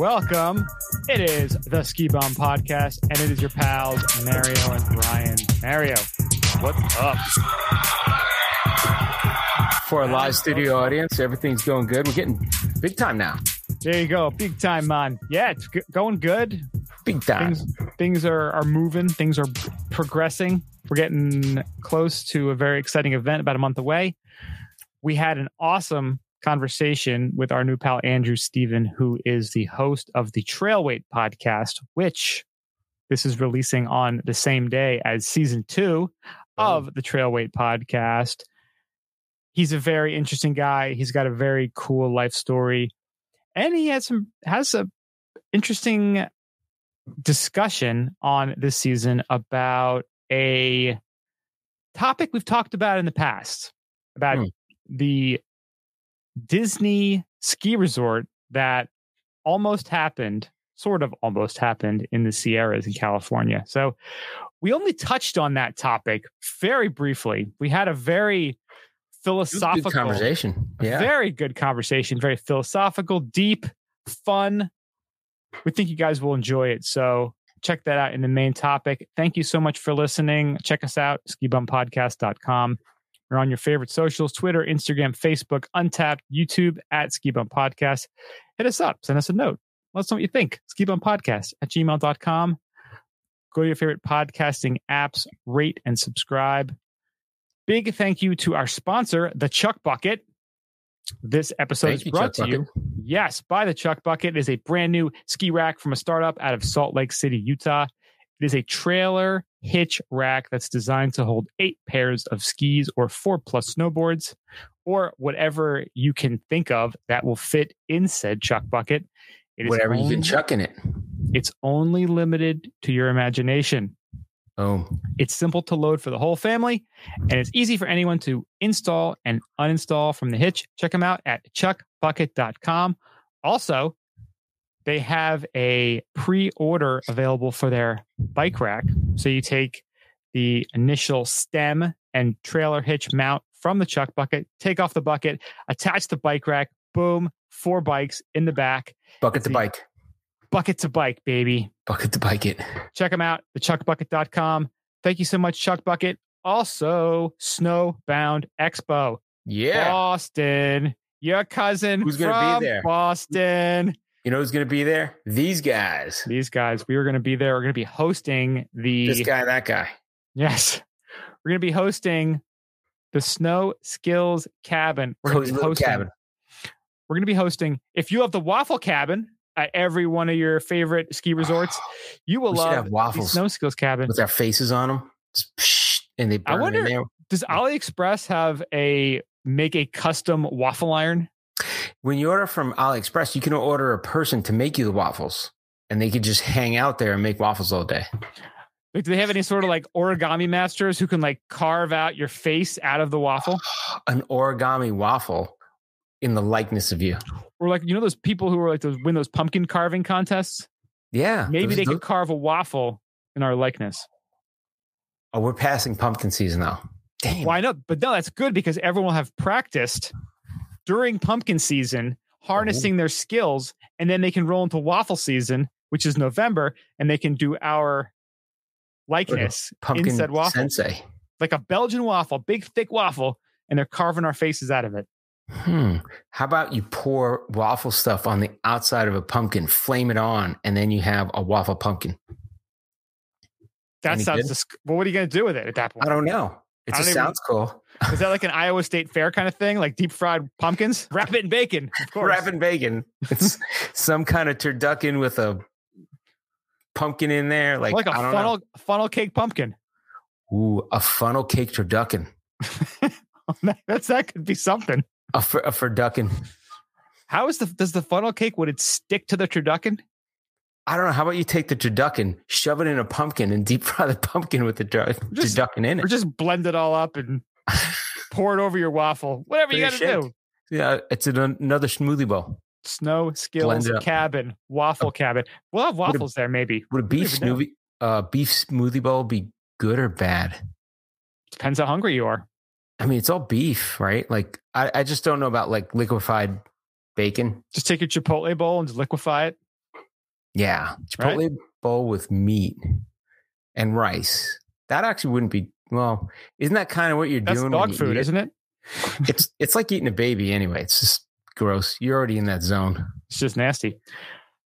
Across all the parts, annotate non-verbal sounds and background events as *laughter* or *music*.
Welcome. It is the Ski Bum Podcast, and it is your pals, Mario and Brian. Mario, what's up? For a live studio audience, everything's going good. We're getting big time now. There you go. Big time, man. Yeah, it's g- going good. Big time. Things, things are, are moving, things are progressing. We're getting close to a very exciting event about a month away. We had an awesome conversation with our new pal Andrew Steven, who is the host of the Trailweight podcast, which this is releasing on the same day as season two of the Trailweight podcast. He's a very interesting guy. He's got a very cool life story, and he has some has a interesting discussion on this season about a topic we've talked about in the past about Hmm. the Disney ski resort that almost happened, sort of almost happened in the Sierras in California. So we only touched on that topic very briefly. We had a very It was a philosophical Good conversation. Yeah. very good conversation, very philosophical, deep, fun. We think you guys will enjoy it. So check that out in the main topic. Thank you so much for listening. Check us out, skibumpodcast.com. We're on your favorite socials Twitter, Instagram, Facebook, Untappd, YouTube at Ski Bum Podcast. Hit us up, send us a note. Let us know what you think. Skibumpodcast at gmail.com. Go to your favorite podcasting apps, rate and subscribe. Big thank you to our sponsor, the Chuck Bucket. This episode Thank is you, brought Chuck to you, yes, by the Chuck Bucket. It is a brand new ski rack from a startup out of Salt Lake City, Utah. It is a trailer hitch rack that's designed to hold eight pairs of skis or four plus snowboards or whatever you can think of that will fit in said Chuck Bucket. It is Whatever you only- can chuck in it. It's only limited to your imagination. Boom. It's simple to load for the whole family, and it's easy for anyone to install and uninstall from the hitch. Check them out at chuckbucket.com. Also, they have a pre order available for their bike rack. So you take the initial stem and trailer hitch mount from the Chuck Bucket, take off the bucket, attach the bike rack, boom, four bikes in the back, Bucket to bike. bucket to bike, baby. Bucket to bike it. check them out thechuckbucket.com thank you so much chuck bucket also snowbound expo Yeah. boston your cousin Who's gonna be from there? boston You know who's going to be there? These guys. these guys we are going to be there we're going to be hosting the This guy, that guy. yes we're going to be hosting the snow skills cabin we're going to be hosting cabin. we're going to be hosting if you have the waffle cabin at every one of your favorite ski ah, resorts you will love waffles snow skills cabin with our faces on them. And they burn I in wonder- there. Does AliExpress have a make a custom waffle iron? When you order from AliExpress, you can order a person to make you the waffles. And they could just hang out there and make waffles all day. Like, do they have any sort of like origami masters who can like carve out your face out of the waffle? An origami waffle in the likeness of you. Or like you know those people who are like those win those pumpkin carving contests? Yeah. Maybe those- they those- could carve a waffle in our likeness. Oh, we're passing pumpkin season now. Damn. Why not? But no, that's good because everyone will have practiced during pumpkin season, harnessing their skills, and then they can roll into waffle season, which is November, and they can do our likeness Pumpkin in said waffle. sensei. like a Belgian waffle, big thick waffle, and they're carving our faces out of it. Hmm. How about you pour waffle stuff on the outside of a pumpkin, flame it on, and then you have a waffle pumpkin? That Any sounds. well, what are you going to do with it at that point? I don't know. It just don't even- sounds cool. Is that like an Iowa State Fair kind of thing, like deep fried pumpkins? *laughs* Wrap it in bacon, of course. Wrapping bacon. It's *laughs* some kind of turducken with a pumpkin in there. Like, like a I don't funnel funnel cake pumpkin. Ooh, a funnel cake turducken. *laughs* That's that could be something. A, fur, a turducken. How is the does the funnel cake? Would it stick to the turducken? I don't know. How about you take the turducken, shove it in a pumpkin, and deep fry the pumpkin with the tur- Just- turducken in it, Or just blend it all up and *laughs* pour it over your waffle? Whatever you got to do. Yeah, it's an, another smoothie bowl. Snow skills cabin, waffle cabin. We'll have waffles there, maybe. Would a beef smoothie, uh, beef smoothie bowl be good or bad? Depends how hungry you are. I mean, it's all beef, right? Like, I, I just don't know about like liquefied bacon. Just take your Chipotle bowl and just liquefy it. Yeah, Chipotle Right? bowl with meat and rice. That actually wouldn't be well. Isn't that kind of what you're That's doing? dog food, it? isn't it? It's *laughs* it's like eating a baby anyway. It's just gross. You're already in that zone. It's just nasty.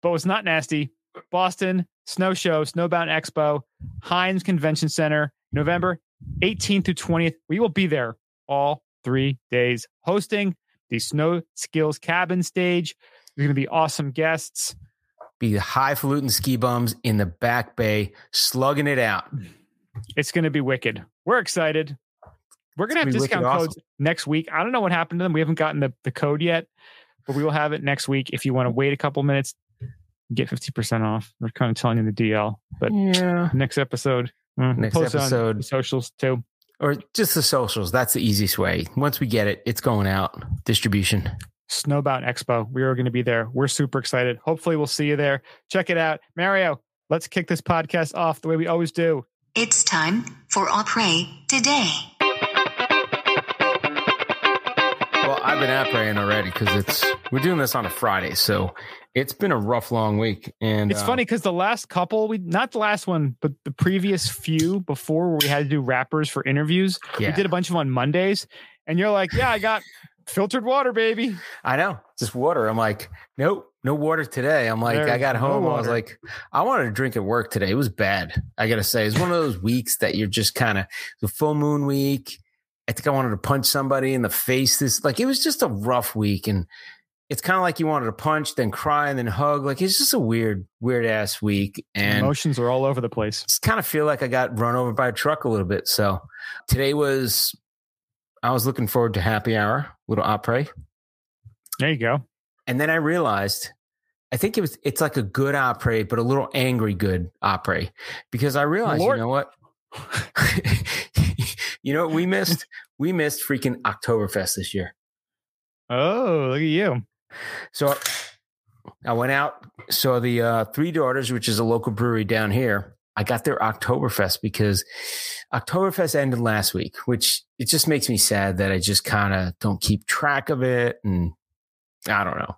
But what's not nasty, Boston Snow Show, Snowbound Expo, Hynes Convention Center, November 18th through 20th. We will be there all three days hosting the Snow Skills Cabin stage. There's going to be awesome guests. Be the highfalutin ski bums in the back bay, slugging it out. It's going to be wicked. We're excited. We're going to have It's gonna be discount codes next week. I don't know what happened to them. We haven't gotten the, the code yet, but we will have it next week. If you want to wait a couple minutes, get 50% off. We're kind of telling you the DL, but Yeah. next episode. mm, Next post on episode. the socials too. Or just the socials. That's the easiest way. Once we get it, it's going out. Distribution. Snowbound Expo. We are going to be there. We're super excited. Hopefully, we'll see you there. Check it out. Mario, let's kick this podcast off the way we always do. It's time for Après today. Well, I've been out praying already because it's we're doing this on a Friday, so it's been a rough, long week. And It's uh, funny because the last couple, we not the last one, but the previous few before where we had to do rappers for interviews, Yeah, we did a bunch of them on Mondays. And you're like, yeah, I got filtered water, baby. I know, just water. I'm like, nope, no water today. I'm like, I got no home. I was like, I wanted to drink at work today. It was bad. I gotta say, it's one of those weeks that you're just kind of the full moon week. I think I wanted to punch somebody in the face. This like it was just a rough week, and it's kind of like you wanted to punch, then cry, and then hug. Like it's just a weird, weird ass week. And Emotions are all over the place. just kind of feel like I got run over by a truck a little bit. So today was, I was looking forward to happy hour, little après. There you go. And then I realized, I think it was, it's like a good après, but a little angry good après because I realized, Lord. you know what? *laughs* you know what we missed? *laughs* we missed freaking Oktoberfest this year. Oh, look at you. So I went out, saw the uh, Three Daughters, which is a local brewery down here. I got their Oktoberfest because Oktoberfest ended last week, which it just makes me sad that I just kind of don't keep track of it. And I don't know.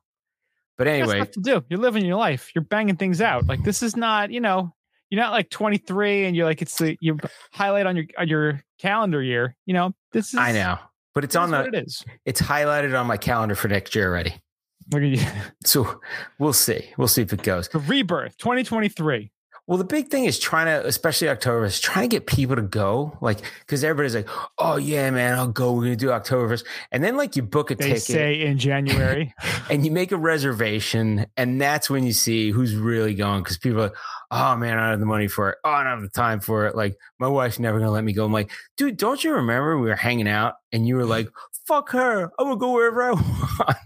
But anyway, to do. You're living your life. You're banging things out. Like this is not, you know, you're not like 23 and you're like it's the you highlight on your on your calendar year. You know, this is I know, but it's on the, it is. it's highlighted on my calendar for next year already. Look at you. So we'll see. We'll see if it goes. The rebirth 2023. Well, the big thing is trying to, especially October, is trying to get people to go. Like, because everybody's like, "Oh yeah, man, I'll go. We're gonna do Oktoberfest," and then like you book a They ticket say in January. *laughs* and you make a reservation, and that's when you see who's really going. Because people are like, "Oh man, I don't have the money for it. Oh, I don't have the time for it." Like, my wife's never gonna let me go. I'm like, dude, don't you remember we were hanging out and you were like, "Fuck her, I will go wherever I *laughs* want."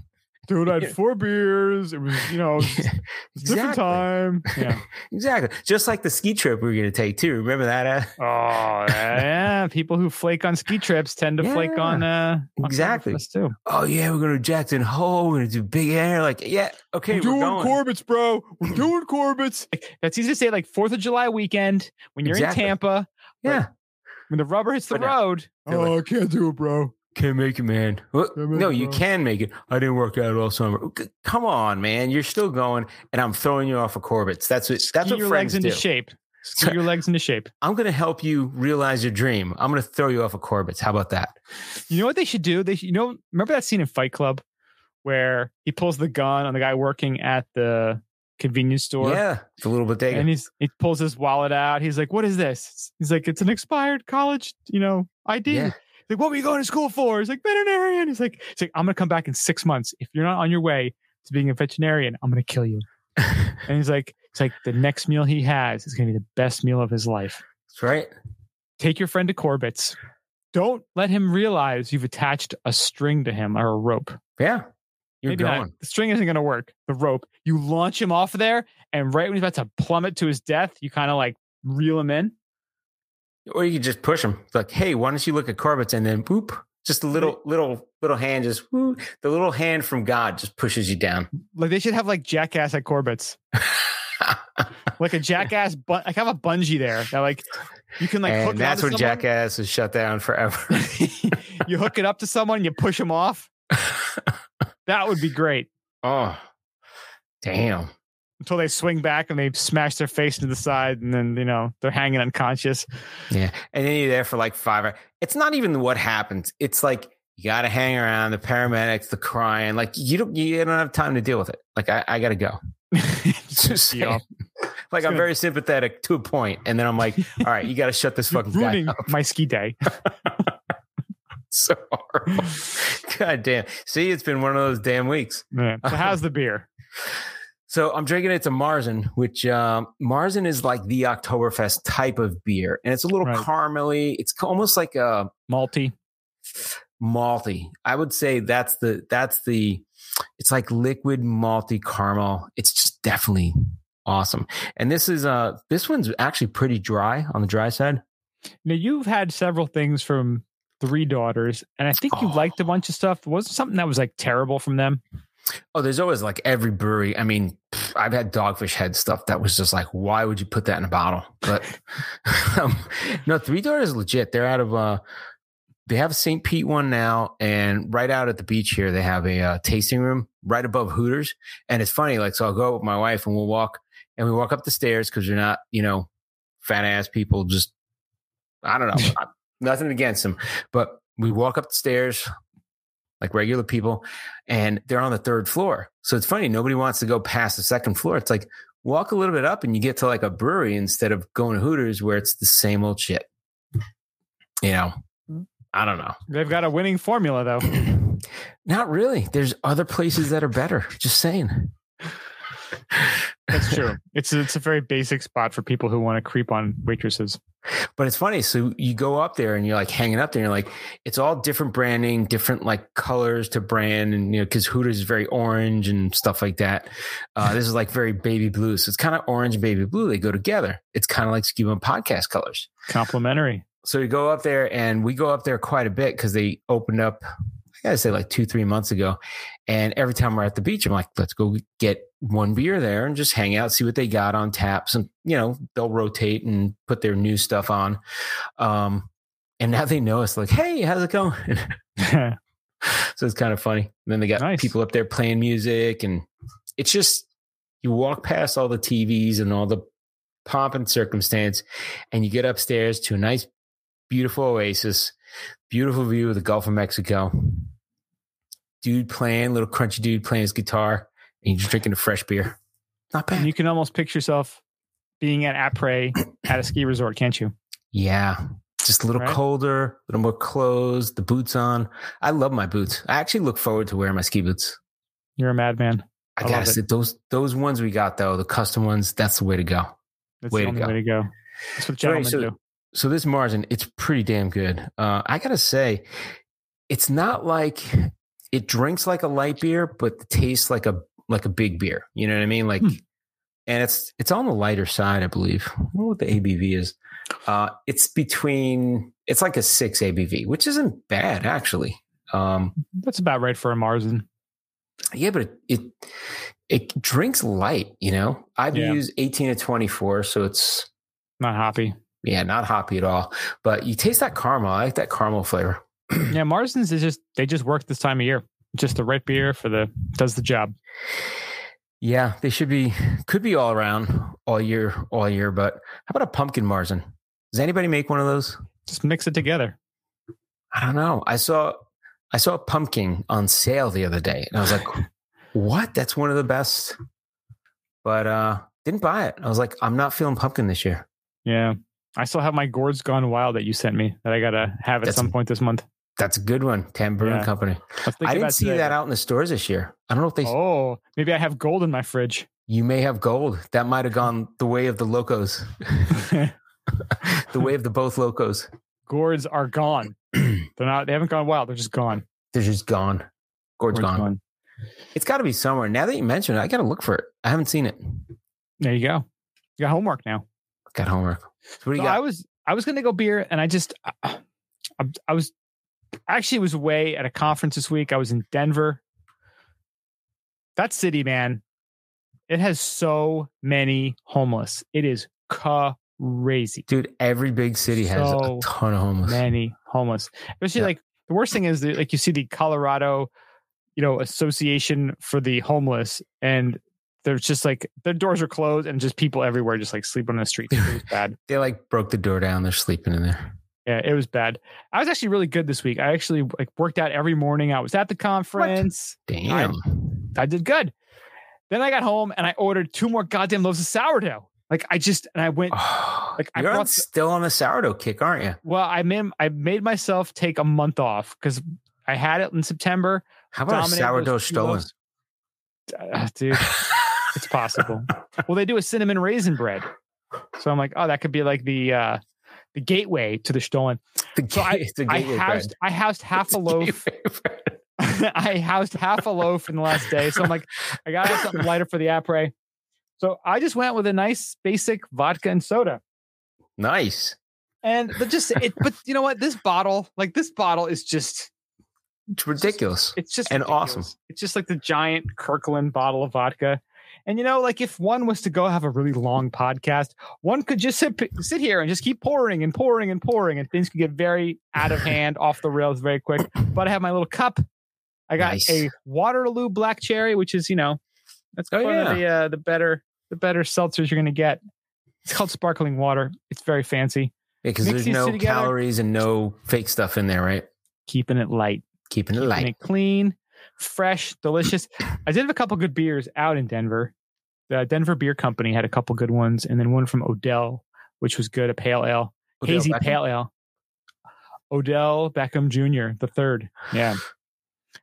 Dude, I had four beers. It was, you know, it was *laughs* a different time. Yeah. *laughs* exactly. Just like the ski trip we were gonna take too. Remember that? Ad? Oh, yeah. *laughs* People who flake on ski trips tend to flake on uh on Exactly. Too. oh yeah, we're going to Jackson Hole. We're going to do big air. Like, yeah, okay, we're, We're doing going. Corbett's, bro. We're *clears throat* doing Corbett's. That's easy to say, like Fourth of July weekend when you're Exactly. in Tampa, yeah, when the rubber hits the But road. They're like- Oh, I can't do it, bro. Can't make it, man. Well, make no, it, you bro. can make it. I didn't work out all summer. Come on, man, you're still going, and I'm throwing you off of Corbett's. That's what that's Ski what your friends legs into do. shape. *laughs* Ski your legs into shape. I'm going to help you realize your dream. I'm going to throw you off of Corbett's. How about that? You know what they should do? They, you know, remember that scene in Fight Club where he pulls the gun on the guy working at the convenience store? yeah, it's a little bodega. And he's he pulls his wallet out. He's like, "What is this?" He's like, "It's an expired college, you know, ID." Yeah. He's like, "What were you going to school for?" He's like, "Veterinarian." He's like, "He's like, I'm gonna come back in six months. If you're not on your way to being a veterinarian, I'm gonna kill you." *laughs* And he's like, "It's like the next meal he has is gonna be the best meal of his life. That's right. Take your friend to Corbett's. Don't let him realize you've attached a string to him or a rope. Yeah, you're Maybe going. not. The string isn't going to work. The rope. You launch him off there, and right when he's about to plummet to his death, you kind of like reel him in. Or you could just push them. It's like, hey, why don't you look at Corbett's and then boop, just a little, little, little hand, just whoo, the little hand from God just pushes you down. Like they should have like jackass at Corbett's, *laughs* like a jackass. But like have a bungee there that like you can like hook and it that's when someone. Jackass is shut down forever. *laughs* you hook it up to someone, you push them off. *laughs* That would be great. oh, damn. Until they swing back and they smash their face into the side, and then you know they're hanging unconscious. Yeah, and then you're there for like five. hours. It's not even what happens. It's like you got to hang around the paramedics, the crying. Like you don't, you don't have time to deal with it. Like I, I got to go. *laughs* Just *laughs* Yeah. Like I'm very sympathetic to a point, and then I'm like, all right, you got to shut this fucking guy ruining up. my ski day. *laughs* So horrible. God damn. See, it's been one of those damn weeks. Yeah. So how's the beer? So I'm drinking it to Marzen, which um, Marzen is like the Oktoberfest type of beer, and it's a little Right. caramely. It's almost like a Malty. malty. I would say that's the that's the. It's like liquid malty caramel. It's just definitely awesome. And this is uh this one's actually pretty dry on the dry side. Now you've had several things from Three Daughters, and I think you Oh. liked a bunch of stuff. Was there something that was like terrible from them? Oh, there's always like every brewery. I mean, I've had Dogfish Head stuff that was just like, why would you put that in a bottle? But *laughs* um, no, Three Daughters is legit. They're out of uh, they have a St. Pete one now, and right out at the beach here, they have a uh, tasting room right above Hooters. And it's funny, like, so I'll go with my wife and we'll walk and we walk up the stairs because you're not, you know, fat ass people. Just I don't know, *laughs* nothing against them, but we walk up the stairs like regular people and they're on the third floor. So it's funny, nobody wants to go past the second floor. It's like walk a little bit up and you get to like a brewery instead of going to Hooters where it's the same old shit. You know, mm. I don't know. They've got a winning formula though. *clears throat* Not really. There's other places that are better. Just saying. That's true. *laughs* It's it's a very basic spot for people who want to creep on waitresses. But it's funny. So you go up there and you're like hanging up there. And you're like, it's all different branding, different like colors to brand. And, you know, because Hooters is very orange and stuff like that. Uh, this is like very baby blue. So it's kind of orange and baby blue. They go together. It's kind of like Ski Bum podcast colors. Complimentary. So we go up there and we go up there quite a bit because they opened up, I gotta say, like two, three months ago. And every time we're at the beach, I'm like, let's go get one beer there and just hang out, see what they got on taps. And, you know, they'll rotate and put their new stuff on. Um, and now they know us like, hey, how's it going? *laughs* *laughs* so it's kind of funny. And then they got Nice. people up there playing music. And it's just, you walk past all the TVs and all the pomp and circumstance, and you get upstairs to a nice, beautiful oasis, beautiful view of the Gulf of Mexico. Dude playing, little crunchy dude playing his guitar, and you're just drinking a fresh beer. Not and bad. you can almost picture yourself being at Après *clears throat* at a ski resort, can't you? Yeah. Just a little Right. colder, a little more clothes, the boots on. I love my boots. I actually look forward to wearing my ski boots. You're a madman. I, I love gotta it. say, those those ones we got though, the custom ones, that's the way to go. That's Way the to only go. way to go. That's what Right, gentlemen so- do. so this marzen it's pretty damn good uh, i gotta say it's not like it drinks like a light beer but tastes like a like a big beer you know what i mean like Hmm. and it's it's on the lighter side i believe i don't know what the abv is uh, it's between it's like a six abv which isn't bad actually um, That's about right for a Marzen. yeah but it, it it drinks light you know i've Yeah. used 18 to 24 so it's Not hoppy. yeah not hoppy at all but you taste that caramel i like that caramel flavor *clears throat* Yeah, Marzens is just they just work this time of year. Just the right beer for the does the job. Yeah, they should be could be all around all year, all year. But how about a pumpkin marzen? Does anybody make one of those? Just mix it together. I don't know. I saw I saw a pumpkin on sale the other day, and I was like, *laughs* "What? That's one of the best." But uh didn't buy it. I was like, "I'm not feeling pumpkin this year." Yeah. I still have my gourds gone wild that you sent me that I gotta have at That's- some point this month. That's a good one, Tam Brewing Yeah. Company. Let's I didn't see today. that out in the stores this year. I don't know if they. Oh, maybe I have gold in my fridge. You may have gold. That might have gone the way of the locos, *laughs* the way of the both locos. gourds are gone. *clears throat* They're not. They haven't gone wild. They're just gone. They're just gone. Gourd's Gourds gone. It's got to be somewhere. Now that you mention it, I got to look for it. I haven't seen it. There you go. You got homework now. Got homework. So what do you So I was I was gonna go beer, and I just I, I was actually was away at a conference this week. I was in Denver. That city, man, it has so many homeless. It is crazy. Dude, every big city has So a ton of homeless. Many homeless. Especially Yeah. like the worst thing is that like you see the Colorado, you know, Association for the Homeless, and there's just like their doors are closed and just people everywhere, just like sleeping on the street. It was *laughs* bad. They like broke the door down. They're sleeping in there. Yeah, it was bad. I was actually really good this week. I actually like worked out every morning. I was at the conference. Damn. I did good. Then I got home and I ordered two more goddamn loaves of sourdough. Like I just and I went. *sighs* like I brought still on the sourdough kick, aren't you? Well, I made I made myself take a month off because I had it in September. How about sourdough stolen? Uh, dude, it's possible. *laughs* well, they do a cinnamon raisin bread, so I'm like, oh, that could be like the uh the gateway to the stolen. The So I- ga- the I housed. I housed *laughs* half It's a loaf. *laughs* I housed half a loaf in the last day. So I'm like, I gotta have something lighter for the après. So I just went with a nice basic vodka and soda. Nice. And but just it, but you know what? This bottle, like this bottle is just It's ridiculous. it's just And awesome. It's just like the giant Kirkland bottle of vodka. And you know, like if one was to go have a really long podcast, one could just sit sit here and just keep pouring and pouring and pouring, and things could get very out of *laughs* hand, off the rails very quick. But I have my little cup. I got Nice. a Waterloo Black Cherry, which is you know, that's Oh, one yeah. of the uh, the better the better seltzers you're gonna get. It's called sparkling water. It's very fancy. Because Mix there's no calories and no fake stuff in there, right? Keeping it light. Keeping it light. keeping light. it clean, fresh, delicious. I did have a couple good beers out in Denver. The Denver Beer Company had a couple good ones, and then one from Odell, which was good, a pale ale, Odell hazy Beckham? pale ale. Odell Beckham Jr. the third. Yeah.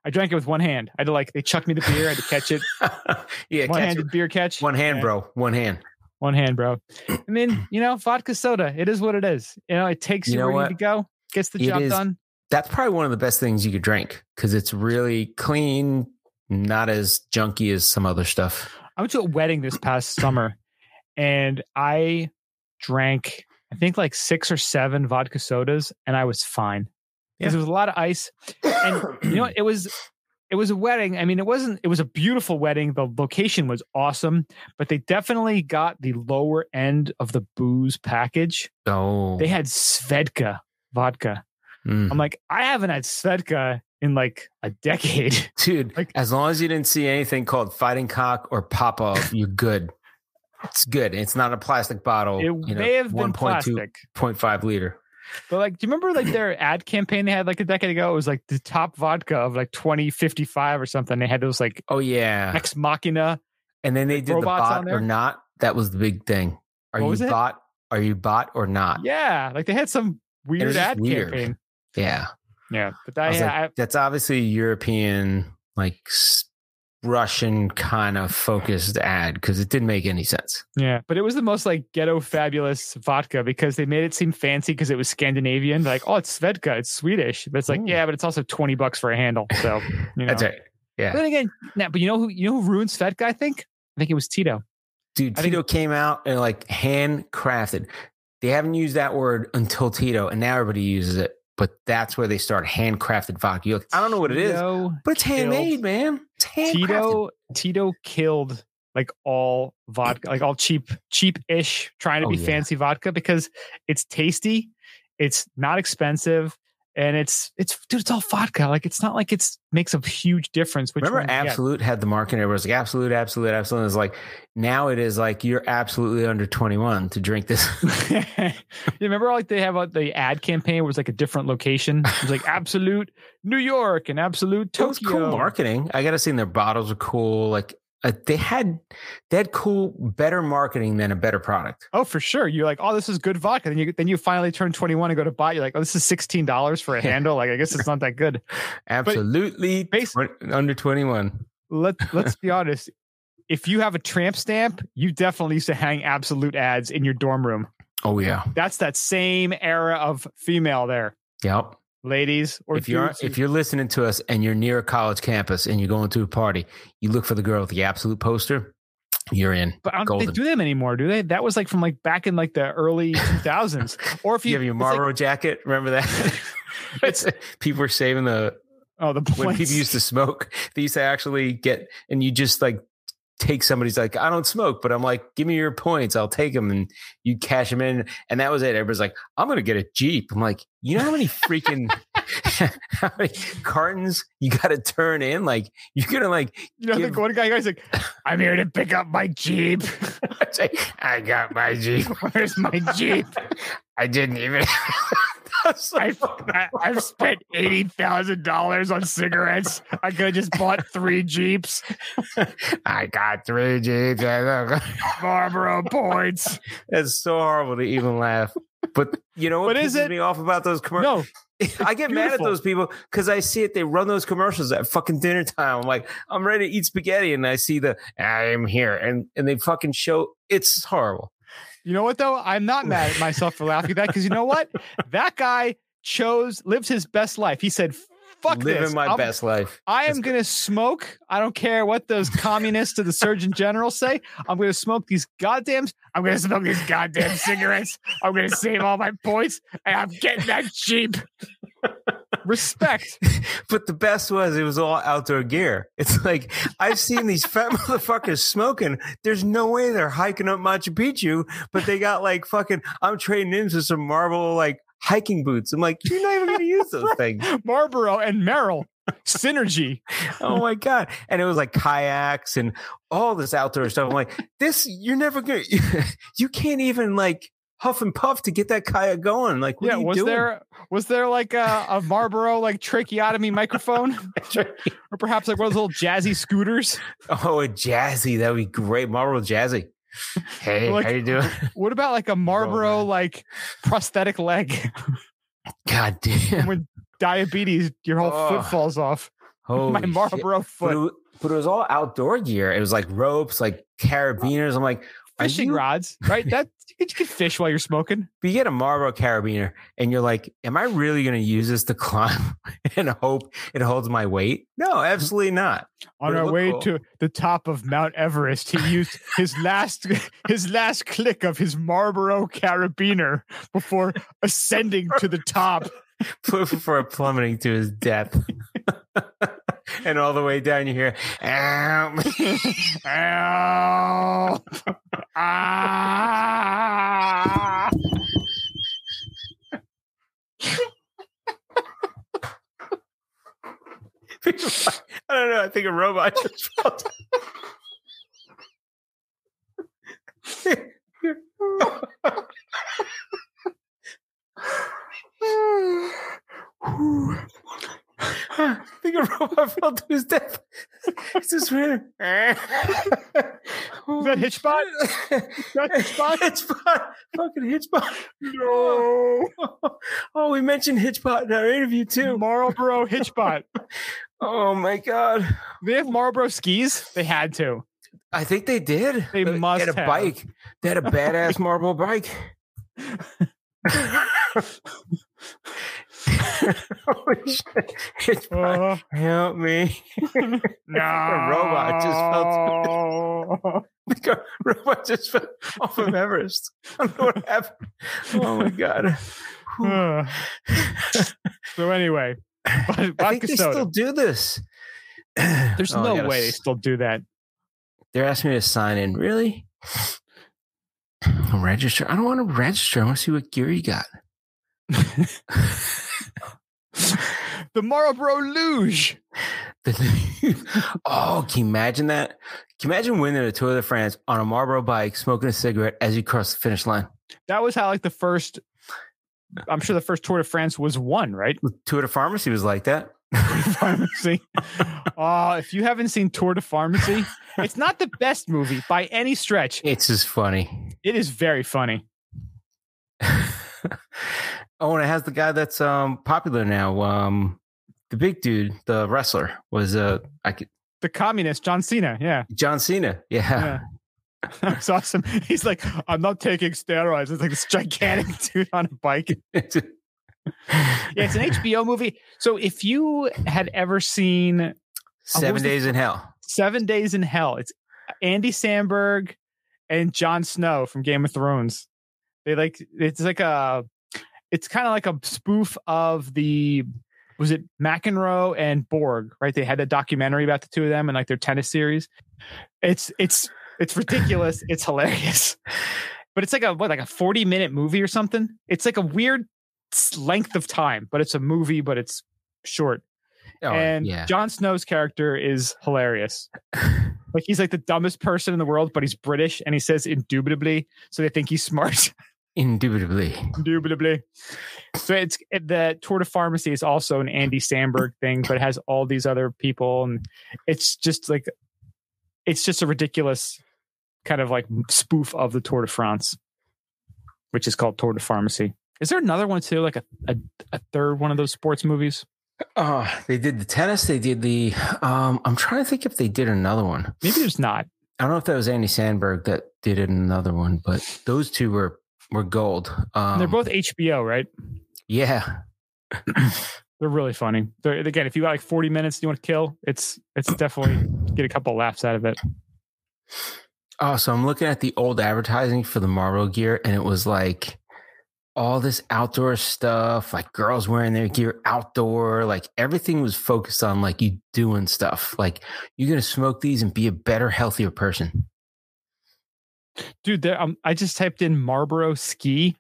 I drank it with one hand. I had to like they chucked me the beer, I had to catch it. *laughs* yeah, one handed beer catch. one hand, Yeah. bro. One hand. One hand, bro. I mean, *clears throat* you know, vodka soda. It is what it is. You know, it takes You you, know where what? you need to go, gets the It job is- done. That's probably one of the best things you could drink because it's really clean, not as junky as some other stuff. I went to a wedding this past summer and I drank, I think like six or seven vodka sodas and I was fine because Yeah. there was a lot of ice. And you know what? It was, it was a wedding. I mean, it wasn't, it was a beautiful wedding. The location was awesome, but they definitely got the lower end of the booze package. Oh, They had Svedka vodka. Mm. I'm like, I haven't had Svedka in like a decade. *laughs* dude. like- as long as you didn't see anything called fighting cock or pop off, you're good. It's good. It's not a plastic bottle. It you know, may have been 1.2 plastic. 0.5 liter. But like, do you remember like their ad campaign they had like a decade ago? It was like the top vodka of like 2055 or something. They had those like Oh yeah, ex machina. and then they did the bot or not. That was the big thing. Are What you bot? Are you bot or not? Yeah, like they had some weird ad weird. campaign. Yeah. Yeah, but I, was like, I, that's obviously European, like Russian kind of focused ad because it didn't make any sense. yeah, but it was the most like ghetto fabulous vodka because they made it seem fancy because it was Scandinavian. Like, oh, it's Svedka, it's Swedish. But it's like, Ooh. yeah, but it's also 20 bucks for a handle. So *laughs* you know. That's right. But Yeah. then again, now, but you know who you know who ruined Svedka? I think I think it was Tito. Dude, I think- Tito came out and like handcrafted. They haven't used that word until Tito, and now everybody uses it. But that's where they start handcrafted vodka. Like, I don't know what it is, Tito but it's handmade, man. It's handcrafted. Tito Tito killed like all vodka, like all cheap, cheap-ish, trying to Oh, be yeah. fancy vodka because it's tasty, it's not expensive, and it's it's dude, it's all vodka. Like it's not like it's makes a huge difference. Which Remember, one you get. Absolut had the marketing. Everyone was like, Absolut, Absolut, Absolut. It's like now it is like you're absolutely under 21 to drink this. *laughs* you remember like they have uh, the ad campaign where it's like a different location. It was like *laughs* Absolut New York and Absolut It was Tokyo. cool marketing. I got to say, their bottles are cool. Like uh, they had, they had cool, better marketing than a better product. Oh, for sure. You're like, oh, this is good vodka. Then you then you finally turn 21 and go to buy. You're like, oh, this is sixteen dollars for a handle. Like, I guess it's not that good. *laughs* Absolutely, under 21. Let Let's *laughs* be honest. If you have a tramp stamp, you definitely used to hang Absolut ads in your dorm room. Oh yeah, That's that same era of female there, yep. Ladies or if you're if you're listening to us and you're near a college campus and you're going to a party, you look for the girl with the Absolut poster. You're in. But I don't they do them anymore, do they? That was like from like back in like the early *laughs* 2000s. Or if You you, have your it's like- Marlboro jacket. Remember that? *laughs* It's- people were saving the oh, the when people used to smoke, they used to actually get, and you just like take somebody's like, I don't smoke, but I'm like, give me your points, I'll take them, and you cash them in, and that was it. Everybody's like, I'm gonna get a Jeep. I'm like, you know how many freaking *laughs* *laughs* how many cartons you got to turn in? Like, you're gonna like, You know, give- the one guy guy's like, I'm here to pick up my Jeep. *laughs* I got my Jeep. Where's my Jeep? I didn't even. That's so I, I, I've spent eighty thousand dollars on cigarettes. I could have just bought three Jeeps. *laughs* I got three Jeeps. *laughs* Marlboro points. It's so horrible to even laugh. But you know what But is pisses it- me off about those commercials? No, *laughs* I get mad at those people because I see it. They run those commercials at fucking dinner time. I'm like, I'm ready to eat spaghetti, and I see the I am here, and and they fucking show. It's horrible. You know what though? I'm not mad at myself for laughing at that because you know what? That guy chose lived his best life. He said, "Fuck Living this! my I'm- best life. I am going to smoke. I don't care what those communists to the Surgeon General say. I'm going to smoke these goddamn. I'm going to smoke these goddamn cigarettes. I'm going to save all my points, and I'm getting that cheap. Respect. *laughs* But the best was it was all outdoor gear. It's like I've seen these *laughs* fat motherfuckers smoking. There's no way they're hiking up Machu Picchu, but they got like fucking. I'm trading in for some Marvel like hiking boots. I'm like, you're not even going to use those *laughs* things. Marlboro and Merrell synergy. Oh my god! And it was like kayaks and all this outdoor stuff. I'm like, this you're never gonna. You can't even like huff and puff to get that kayak going. Like, what yeah, was doing? there was there like a, a Marlboro like tracheotomy microphone, *laughs* or perhaps like one of those little jazzy scooters? oh, a jazzy. That would be great. Marlboro jazzy. *laughs* Hey, Like- how you doing? What about like a *laughs* Marlboro like prosthetic leg? God damn. when diabetes, your whole Oh, foot falls off. Holy My shit. Marlboro But foot. it, but it was all outdoor gear. It was like ropes, like carabiners. I'm like, Fishing rods, right? That *laughs* you can fish while you're smoking. But you get a Marlboro carabiner and you're like, am I really going to use this to *laughs* climb and hope it holds my weight? No, absolutely not. On our way cool. to the top of Mount Everest, he used *laughs* his last his last click of his Marlboro carabiner before ascending to the top. For plummeting to his death. And all the way down, you hear, "Ow." Ow. Ah. I don't know. I think a robot just fell *laughs* down. I think a robot fell to his death. *laughs* It's just weird. Is that Hitchbot? that Hitchbot? *laughs* Hitchbot. Fucking Hitchbot. No. *laughs* Oh, we mentioned Hitchbot in our interview too. Marlboro Hitchbot. Oh my god. They have Marlboro skis. They had to. I think they did. They must had a have. bike. They had a badass marble bike. *laughs* Uh, help me. *laughs* no. A robot just fell *laughs* The robot just fell off of Everest. I don't know what happened. Oh my god. Uh, so anyway, I think they soda. still do this. *clears throat* There's Oh, no way they still do that. They're asking me to sign in. Really? *sighs* Register? I don't want to register. I want to see what gear you got. *laughs* The Marlboro Luge. *laughs* Oh, can you imagine that? Can you imagine winning a Tour de France on a Marlboro bike, smoking a cigarette as you cross the finish line? That was how like the first. I'm sure the first Tour de France was won, right? Tour de Pharmacy was like that. *laughs* Pharmacy. Oh, if you haven't seen Tour de Pharmacy, it's not the best movie by any stretch. It's just funny. It is very funny. Oh, and it has the guy that's um popular now. Um, the big dude, the wrestler, was uh, I could, The communist John Cena. Yeah. John Cena. Yeah. Yeah. *laughs* It's awesome. He's like, I'm not taking steroids. It's like this gigantic *laughs* dude on a bike. *laughs* Yeah, it's an HBO movie. So if you had ever seen Seven was the Days in Hell. Seven Days in Hell, it's Andy Samberg and Jon Snow from Game of Thrones. They like it's like a it's kind of like a spoof of the was it McEnroe and Borg, right? They had a documentary about the two of them and like their tennis series. It's it's it's ridiculous. *laughs* it's hilarious. But it's like a what like a 40 minute movie or something. It's like a weird length of time, but it's a movie, but it's short. Oh, and yeah. Jon Snow's character is hilarious. *laughs* Like he's like the dumbest person in the world, but he's British and he says indubitably, so they think he's smart. *laughs* Indubitably. indubitably. So it's it, the Tour de Pharmacy is also an Andy Samberg thing, but it has all these other people, and it's just like it's just a ridiculous kind of like spoof of the Tour de France, which is called Tour de Pharmacy. Is there another one too, like a, a, a third one of those sports movies? Oh, they did the tennis. They did the. Um, I'm trying to think if they did another one. Maybe there's not. I don't know if that was Andy Samberg that did it another one, but those two were were gold. Um, they're both HBO, right? yeah. They're really funny. They're, again, if you got like 40 minutes you want to kill, it's it's definitely get a couple laughs out of it. Oh, so I'm looking at the old advertising for the Marvel gear, and it was like all this outdoor stuff, like girls wearing their gear outdoor, like everything was focused on like you doing stuff. Like you're gonna smoke these and be a better, healthier person. Dude there um, i just typed in marlboro ski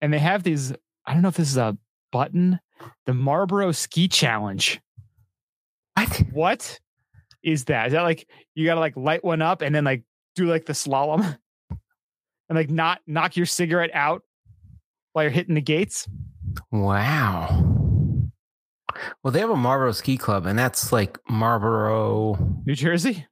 and they have these i don't know if this is a button the marlboro ski challenge. What? what is that? Is that like you gotta like light one up and then like do like the slalom? *laughs* And like not knock your cigarette out while you're hitting the gates? Wow. Well, they have a Marlboro Ski Club, and that's like Marlboro, new jersey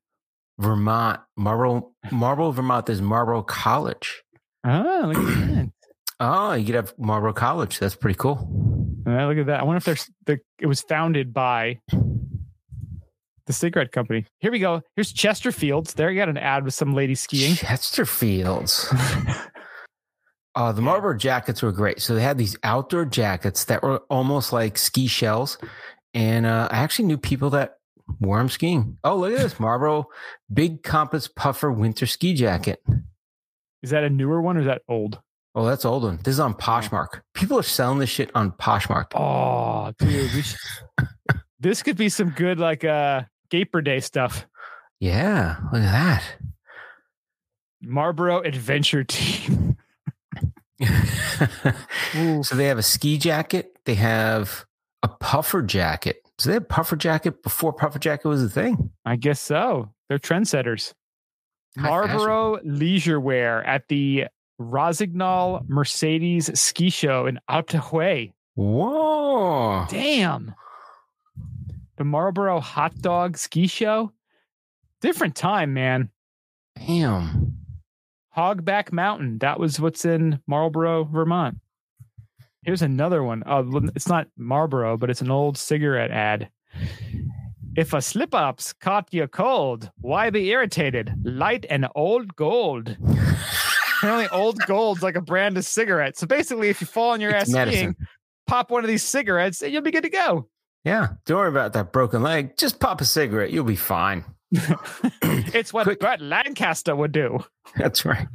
Vermont. Marlboro, Marlboro, Vermont. There's Marlboro College. oh look at that *clears throat* Oh, you could have Marlboro College. That's pretty cool. Uh, look at that i wonder if there's the it was founded by the cigarette company here we go here's chesterfields there you got an ad with some lady skiing Chesterfields. *laughs* Uh, the Marlboro jackets were great. So they had these outdoor jackets that were almost like ski shells. And uh, I actually knew people that wore them skiing. Oh, look at this Marlboro Big Compass Puffer Winter Ski Jacket. Is that a newer one or is that old? Oh, that's old one. This is on Poshmark. People are selling this shit on Poshmark. Oh, dude, we should, *laughs* this could be some good like uh Gaper Day stuff. Yeah, look at that. Marlboro Adventure Team. *laughs* *laughs* So they have a ski jacket. They have a puffer jacket. So they had puffer jacket before puffer jacket was a thing. I guess so. They're trendsetters. High Marlboro leisure wear at the Rossignol Mercedes ski show in Outaouais. Whoa. Damn. The Marlboro hot dog ski show. Different time, man. Damn. Hogback Mountain. That was what's in Marlboro, Vermont. Here's another one. Oh, it's not Marlboro, but it's an old cigarette ad. If a slip ups caught you cold, why be irritated? Light and old gold. Apparently, old gold's like a brand of cigarette. So basically, if you fall on your It's ass skiing, pop one of these cigarettes and you'll be good to go. Yeah. Don't worry about that broken leg. Just pop a cigarette. You'll be fine. *clears throat* It's what Quick. Brett Lancaster would do. That's right.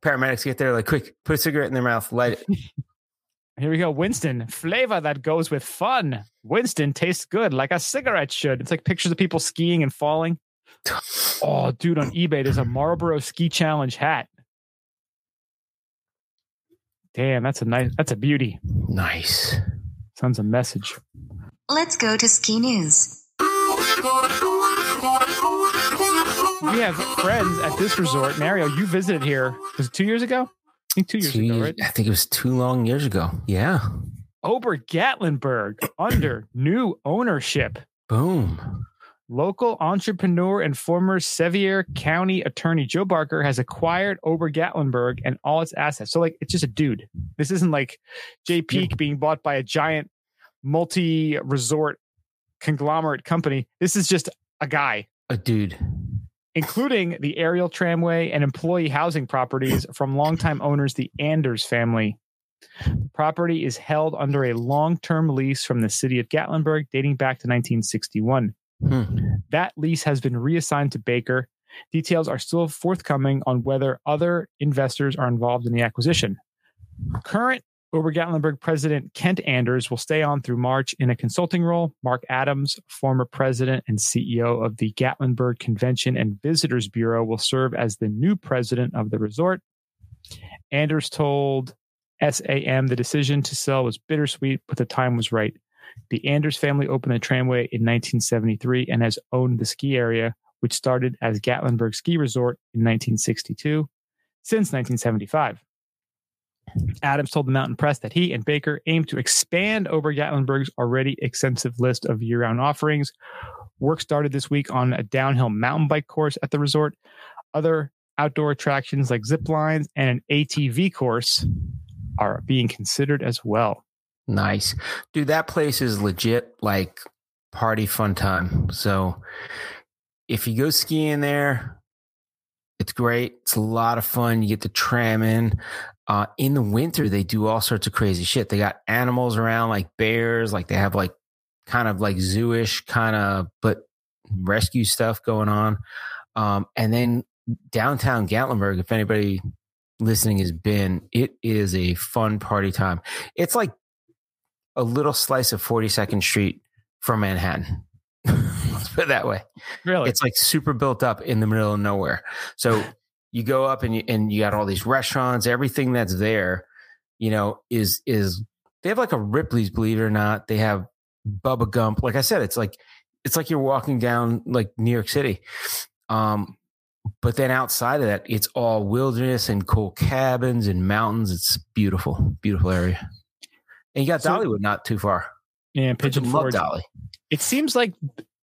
Paramedics get there like, quick, put a cigarette in their mouth, light it. Here we go. Winston, flavor that goes with fun. Winston tastes good like a cigarette should. It's like pictures of people skiing and falling. *sighs* Oh, dude, on eBay, there's a Marlboro Ski Challenge hat. Damn, that's a nice, that's a beauty. Nice. Sends a message. Let's go to ski news. We have friends at this resort. Mario, you visited here. Was it two years ago? I think two years Two ago, years- right? I think it was two long years ago. Yeah. Ober Gatlinburg under *clears throat* new ownership. Boom. Local entrepreneur and former Sevier County attorney Joe Baker has acquired Ober Gatlinburg and all its assets. So, like, it's just a dude. This isn't like Jay Peak being bought by a giant multi resort conglomerate company. This is just a guy, A dude. Including the aerial tramway and employee housing properties from longtime owners, the Anders family. The property is held under a long term lease from the city of Gatlinburg dating back to 1961. Hmm. That lease has been reassigned to Baker. Details are still forthcoming on whether other investors are involved in the acquisition. Current Ober Gatlinburg president Kent Anders will stay on through March in a consulting role. Mark Adams, former president and CEO of the Gatlinburg Convention and Visitors Bureau, will serve as the new president of the resort. Anders told SAM the decision to sell was bittersweet, but the time was right. The Anders family opened the tramway in 1973 and has owned the ski area which started as Gatlinburg Ski Resort in 1962 since 1975. Adams told the Mountain Press that he and Baker aim to expand Ober Gatlinburg's already extensive list of year round offerings. Work started this week on a downhill mountain bike course at the resort. Other outdoor attractions like zip lines and an ATV course are being considered as well. Nice. Dude, that place is legit like party fun time. So if you go skiing there, it's great. It's a lot of fun. You get the tram in. Uh, in the winter, they do all sorts of crazy shit. They got animals around like bears, like they have like kind of like zooish kind of, but rescue stuff going on. Um, and then downtown Gatlinburg, if anybody listening has been, it is a fun party time. It's like a little slice of 42nd Street from Manhattan. *laughs* Let's put it that way. Really? It's like super built up in the middle of nowhere. So you go up and you and you got all these restaurants, everything that's there, you know, is is they have like a Ripley's, believe it or not. They have Bubba Gump. Like I said, it's like it's like you're walking down like New York City. Um, but then outside of that, it's all wilderness and cool cabins and mountains. It's beautiful, beautiful area. And you got So- Dollywood not too far. and Pigeon Forge. Dolly. It seems like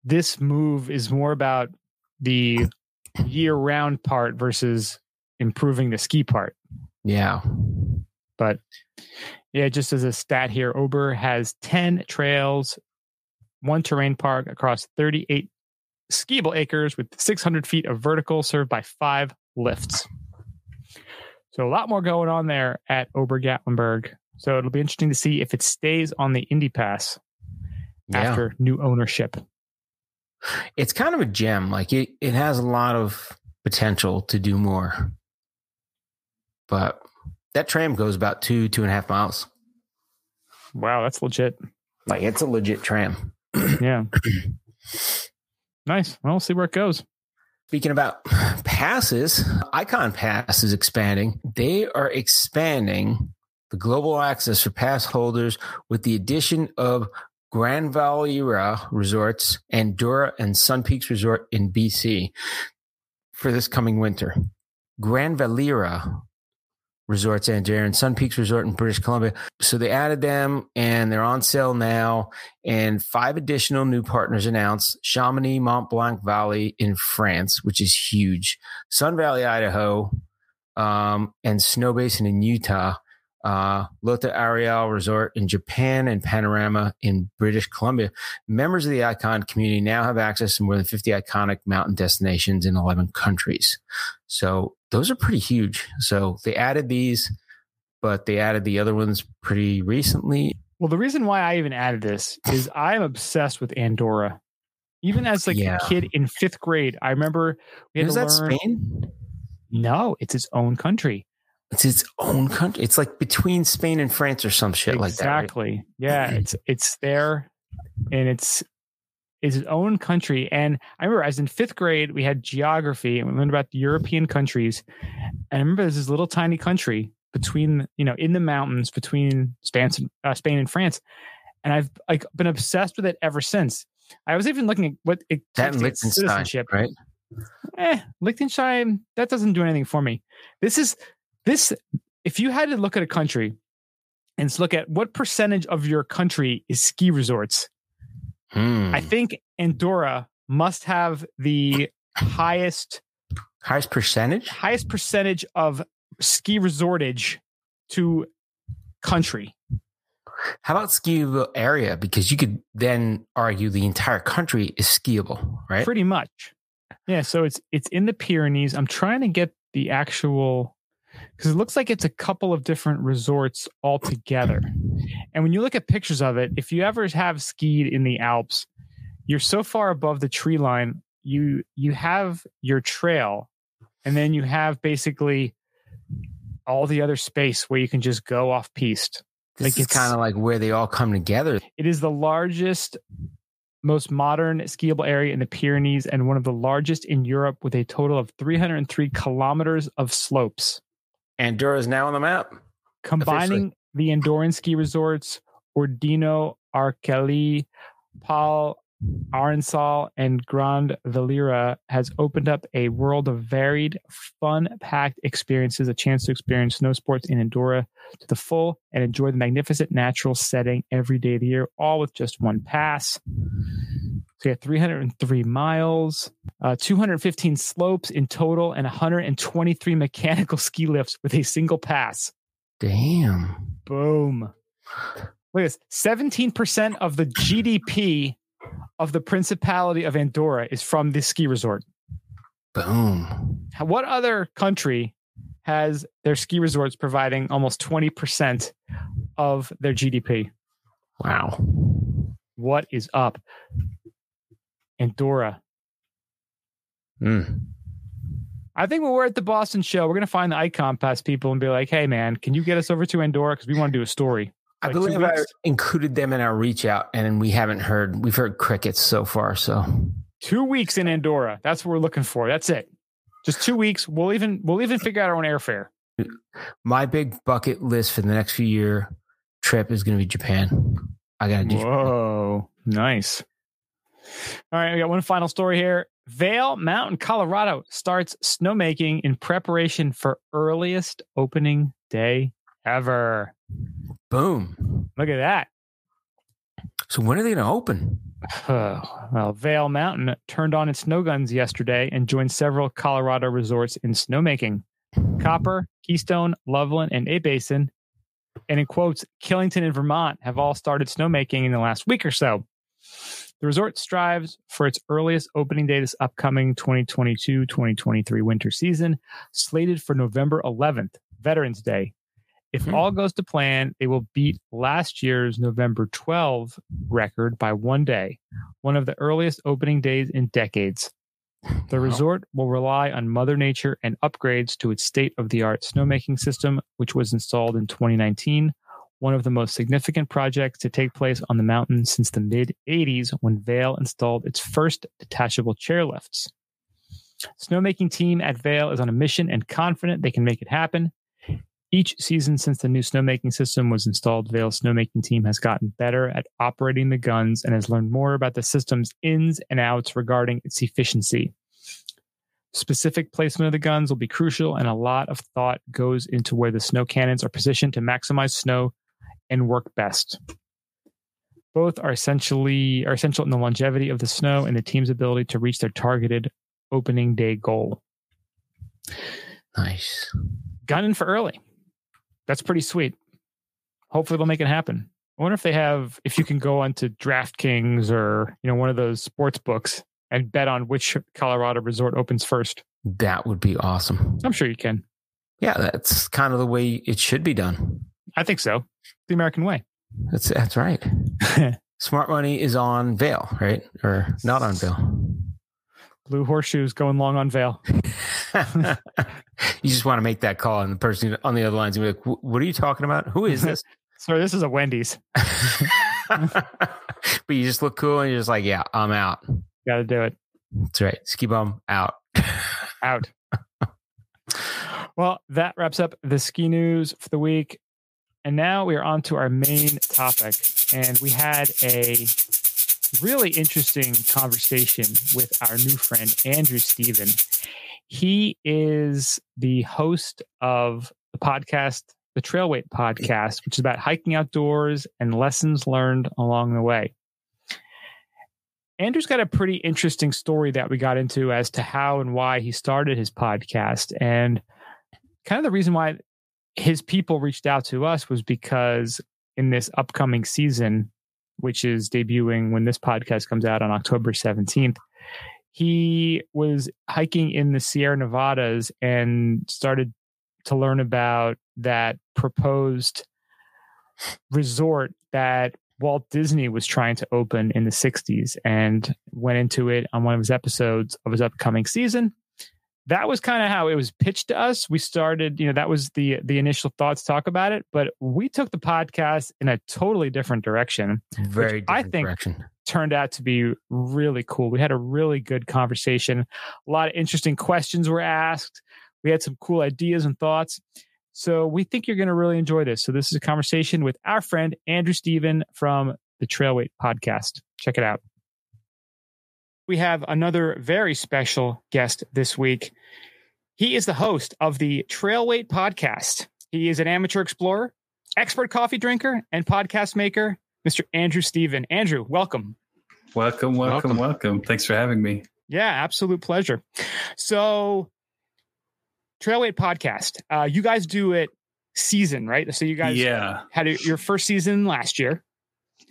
this move is more about the year round part versus improving the ski part. Yeah. But yeah, just as a stat here, Ober has 10 trails, one terrain park across 38 skiable acres with 600 feet of vertical served by five lifts. So a lot more going on there at Ober Gatlinburg. So it'll be interesting to see if it stays on the Indy Pass Yeah. after new ownership. It's kind of a gem. Like it, it has a lot of potential to do more. But that tram goes about two, two and a half miles. Wow, that's legit. Like it's a legit tram. *clears throat* Yeah. nice. Well, we'll see where it goes. Speaking about passes, Icon Pass is expanding. They are expanding the global access for pass holders with the addition of Grand Valira Resorts Andorra and Sun Peaks Resort in BC for this coming winter. Grand Valira Resorts Andorra and Sun Peaks Resort in British Columbia. So they added them and they're on sale now. And five additional new partners announced Chamonix, Mont Blanc Valley in France, which is huge, Sun Valley, Idaho, um, and Snowbasin in Utah, uh, Lotte Arai Resort in Japan, and Panorama in British Columbia. Members of the Icon community now have access to more than 50 iconic mountain destinations in 11 countries. So those are pretty huge. So they added these, but they added the other ones pretty recently. Well, the reason why I even added this is I'm obsessed with Andorra. Even as like Yeah. a kid in fifth grade, I remember we had Is to that learn. Spain? No, it's its own country. It's its own country. It's like between Spain and France or some shit like that. right? exactly. Yeah, it's it's there, and it's it's its own country. And I remember as in fifth grade, we had geography and we learned about the European countries. And I remember there's this little tiny country between you know in the mountains between Spain, uh, Spain and France, and I've like been obsessed with it ever since. I was even looking at what it That takes and to get Liechtenstein, citizenship. right? eh, Liechtenstein, that doesn't do anything for me. This is this if you had to look at a country and look at what percentage of your country is ski resorts, Hmm. I think Andorra must have the highest Highest percentage? highest percentage of ski resortage to country. How about skiable area? Because you could then argue the entire country is skiable, right? Pretty much. Yeah, so it's it's in the Pyrenees. I'm trying to get the actual because it looks like it's a couple of different resorts all together. And when you look at pictures of it, if you ever have skied in the Alps, you're so far above the tree line, you you have your trail, and then you have basically all the other space where you can just go off piste. This like it's- kind of like where they all come together. It is the largest, most modern skiable area in the Pyrenees and one of the largest in Europe with a total of 303 kilometers of slopes. Andorra is now on the map. Combining the Andorran ski resorts, Ordino, Arcalís, Pal Arinsal and Grand Valira has opened up a world of varied, fun packed experiences, a chance to experience snow sports in Andorra to the full and enjoy the magnificent natural setting every day of the year, all with just one pass. So you have 303 miles, uh, 215 slopes in total, and 123 mechanical *laughs* ski lifts with a single pass. Damn. Boom. Look at this 17% of the GDP of the Principality of Andorra is from this ski resort. Boom. What other country has their ski resorts providing almost 20% of their GDP? Wow. What is up? Andorra. Mm. I think when we're at the Boston show, we're going to find the icon pass people and be like, hey, man, can you get us over to Andorra? Because we want to do a story. I Like two believe I included them in our reach out, and we haven't heard. We've heard crickets so far. So Two weeks in Andorra. That's what we're looking for. That's it. Just two weeks. We'll even we'll even figure out our own airfare. my big bucket list for the next few year trip is going to be Japan. I got to do. Japan. Whoa, nice. All right, we got one final story here. Vail Mountain, Colorado starts snowmaking in preparation for earliest opening day ever. Boom. Look at that. So when are they going to open? *sighs* well, Vail Mountain turned on its snow guns yesterday and joined several Colorado resorts in snowmaking. Copper, Keystone, Loveland, and A Basin, and in quotes, Killington and Vermont have all started snowmaking in the last week or so. The resort strives for its earliest opening day this upcoming 2022 2023 winter season, slated for November 11th, Veterans Day. If Hmm. all goes to plan, they will beat last year's November 12 record by one day, one of the earliest opening days in decades. The Wow. resort will rely on Mother Nature and upgrades to its state of the art snowmaking system, which was installed in 2019, one of the most significant projects to take place on the mountain since the mid 80s when Vail installed its first detachable chairlifts. Snowmaking team at Vail is on a mission and confident they can make it happen. Each season since the new snowmaking system was installed, Vail's snowmaking team has gotten better at operating the guns and has learned more about the system's ins and outs regarding its efficiency. Specific placement of the guns will be crucial, and a lot of thought goes into where the snow cannons are positioned to maximize snow and work best. Both are essentially are essential in the longevity of the snow and the team's ability to reach their targeted opening day goal. Nice. gunning for early. That's pretty sweet. Hopefully they'll make it happen. I wonder if they have if you can go onto DraftKings or you know one of those sports books and bet on which Colorado resort opens first. That would be awesome. I'm sure you can. Yeah, that's kind of the way it should be done. I think so. The American way. That's that's right. *laughs* Smart money is on Vail, right? Or not on Vail. Blue horseshoes going long on Vail. *laughs* *laughs* you just want to make that call, and the person on the other line's gonna be like, "What are you talking about? Who is this?" Sorry, this is a Wendy's. but you just look cool, and you're just like, "Yeah, I'm out." Got to do it. That's right. Ski bum out. Out. well, that wraps up the ski news for the week. And now we are on to our main topic. And we had a really interesting conversation with our new friend, Andrew Steven. He is the host of the podcast, the Trailweight podcast, which is about hiking outdoors and lessons learned along the way. Andrew's got a pretty interesting story that we got into as to how and why he started his podcast. And kind of the reason why his people reached out to us was because in this upcoming season, which is debuting when this podcast comes out on October 17th, he was hiking in the Sierra Nevadas and started to learn about that proposed resort that Walt Disney was trying to open in the 60s and went into it on one of his episodes of his upcoming season. That was kind of how it was pitched to us. We started, you know, that was the the initial thoughts talk about it, but we took the podcast in a totally different direction. Very I different think- direction. Turned out to be really cool. We had a really good conversation. A lot of interesting questions were asked. We had some cool ideas and thoughts. So we think you're going to really enjoy this. So this is a conversation with our friend Andrew Steven from the Trailweight podcast. Check it out. We have another very special guest this week. He is the host of the Trailweight podcast. He is an amateur explorer, expert coffee drinker, and podcast maker, Mr. Andrew Steven. Andrew, welcome. Welcome, welcome, welcome, welcome. Thanks for having me. Yeah, absolute pleasure. So, Trailweight podcast, uh, you guys do it season, right? So you guys yeah. had your first season last year.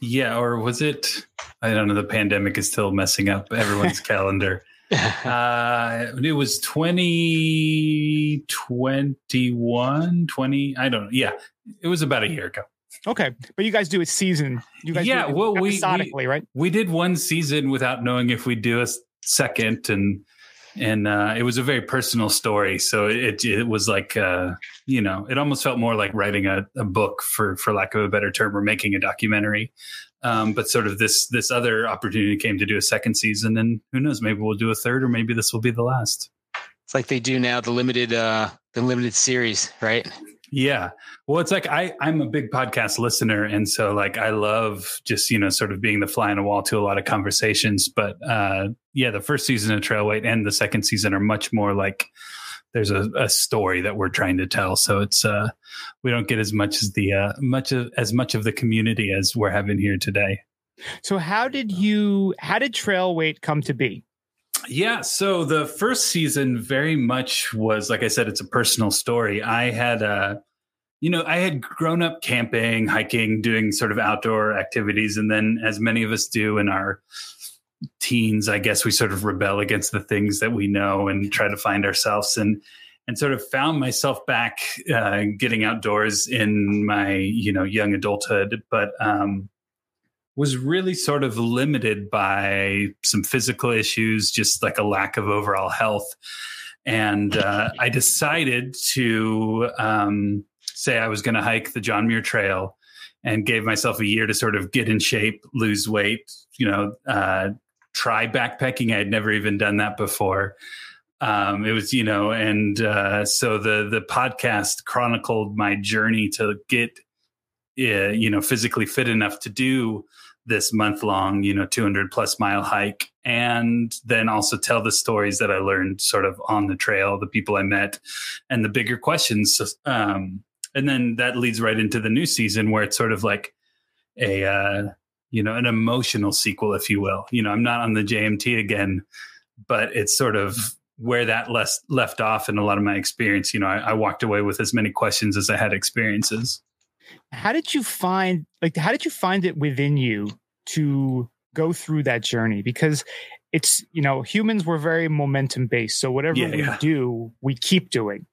Yeah, or was it? I don't know. The pandemic is still messing up everyone's *laughs* calendar. Uh, it was 2021, 20. I don't know. Yeah, it was about a year ago. Okay, but you guys do it season. You guys, yeah, well, we, we, right? We did one season without knowing if we'd do a second, and and uh, it was a very personal story. So it it was like uh, you know, it almost felt more like writing a, a book for for lack of a better term, or making a documentary. Um, but sort of this this other opportunity came to do a second season, and who knows, maybe we'll do a third, or maybe this will be the last. It's like they do now the limited uh, the limited series, right? Yeah. Well, it's like I I'm a big podcast listener and so like I love just, you know, sort of being the fly on the wall to a lot of conversations, but uh yeah, the first season of Trail Trailweight and the second season are much more like there's a, a story that we're trying to tell. So it's uh we don't get as much as the uh much of as much of the community as we're having here today. So how did you how did Trailweight come to be? Yeah, so the first season very much was like I said, it's a personal story. I had uh you know, I had grown up camping, hiking, doing sort of outdoor activities, and then as many of us do in our teens, I guess we sort of rebel against the things that we know and try to find ourselves and and sort of found myself back uh, getting outdoors in my you know young adulthood, but um, was really sort of limited by some physical issues, just like a lack of overall health. And uh, *laughs* I decided to um, say I was going to hike the John Muir Trail and gave myself a year to sort of get in shape, lose weight, you know, uh, try backpacking. I had never even done that before. Um, it was, you know, and uh, so the the podcast chronicled my journey to get, uh, you know, physically fit enough to do this month long, you know, 200 plus mile hike. And then also tell the stories that I learned sort of on the trail, the people I met, and the bigger questions. Um, and then that leads right into the new season where it's sort of like a, uh, you know, an emotional sequel, if you will. You know, I'm not on the JMT again, but it's sort of where that less left off in a lot of my experience. You know, I, I walked away with as many questions as I had experiences how did you find like how did you find it within you to go through that journey? Because it's you know humans were very momentum based so whatever Yeah, we yeah. do we keep doing.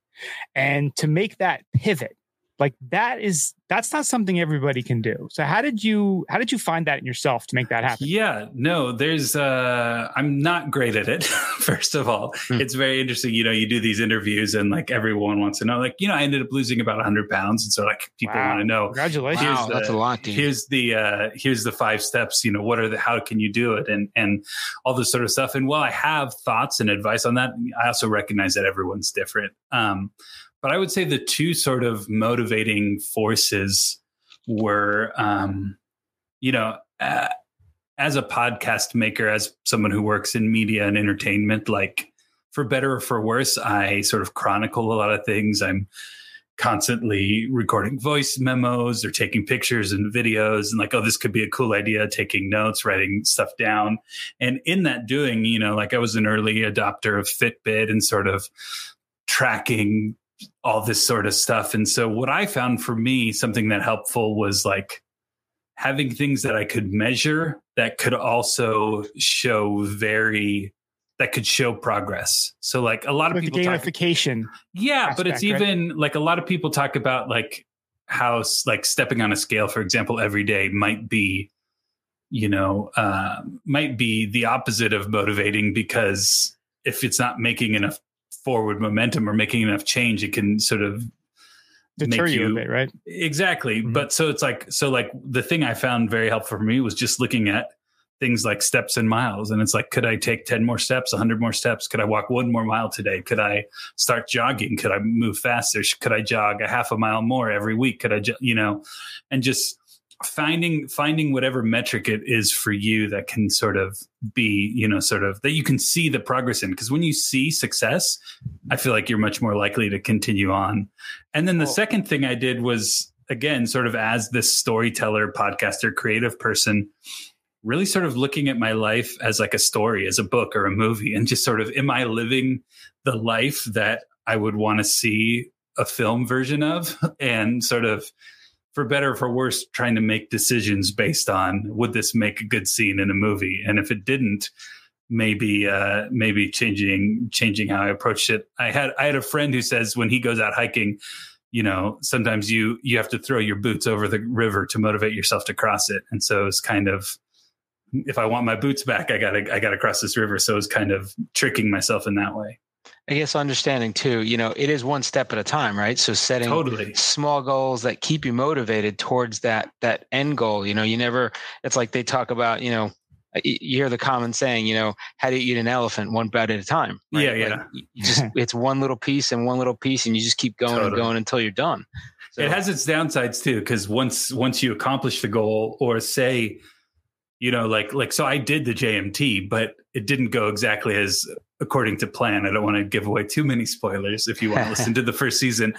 And to make that pivot like that is that's not something everybody can do so how did you how did you find that in yourself to make that happen Yeah, no, there's uh I'm not great at it. *laughs* First of all, Hmm. it's very interesting. You know, you do these interviews and like everyone wants to know, like, you know, I ended up losing about 100 pounds. And so, like, people Wow. want to know, congratulations Wow, the- that's a lot, dude. here's the uh here's the five steps you know what are the how can you do it and and all this sort of stuff and while i have thoughts and advice on that i also recognize that everyone's different um but i would say the two sort of motivating forces were um you know uh, as a podcast maker as someone who works in media and entertainment like for better or for worse i sort of chronicle a lot of things. I'm constantly recording voice memos or taking pictures and videos and like oh this could be a cool idea taking notes writing stuff down. And in that doing you know like i was an early adopter of fitbit and sort of tracking all this sort of stuff and so what i found for me something that helpful was like having things that i could measure that could also show very that could show progress so like a lot of like people talk gamification yeah, but it's aspect, right? even like a lot of people talk about like how like stepping on a scale, for example, every day might be, you know, uh, might be the opposite of motivating because if it's not making enough forward momentum or making enough change, it can sort of deter you, you- a bit right? Exactly. Mhm. But so it's like so like the thing I found very helpful for me was just looking at things like steps and miles. And it's like could i take 10 more steps 100 more steps? Could i walk one more mile today? Could i start jogging? Could i move faster? Could i jog a half a mile more every week? Could i you know and just finding finding whatever metric it is for you that can sort of be you know sort of that you can see the progress in. Because when you see success i feel like you're much more likely to continue on. And then the Well- second thing i did was again sort of as this storyteller podcaster creative person really sort of looking at my life as like a story as a book or a movie and just sort of am i living the life that i would want to see a film version of? *laughs* And sort of for better or for worse, trying to make decisions based on would this make a good scene in a movie, and if it didn't, maybe uh, maybe changing changing how I approached it. I had I had a friend who says when he goes out hiking, you know, sometimes you you have to throw your boots over the river to motivate yourself to cross it, and so it's kind of if I want my boots back, I gotta I gotta cross this river. So it's kind of tricking myself in that way. I guess understanding too, you know, it is one step at a time, right? So setting Totally. small goals that keep you motivated towards that that end goal. You know, you never. It's like they talk about, you know, you hear the common saying, you know, how do you eat an elephant one bite at a time? Yeah, yeah. you you just *laughs* it's one little piece and one little piece, and you just keep going and going until you're done. So, it has its downsides too because once once you accomplish the goal or say you know like like so i did the jmt but it didn't go exactly as according to plan. I don't want to give away too many spoilers if you want to listen to the first season.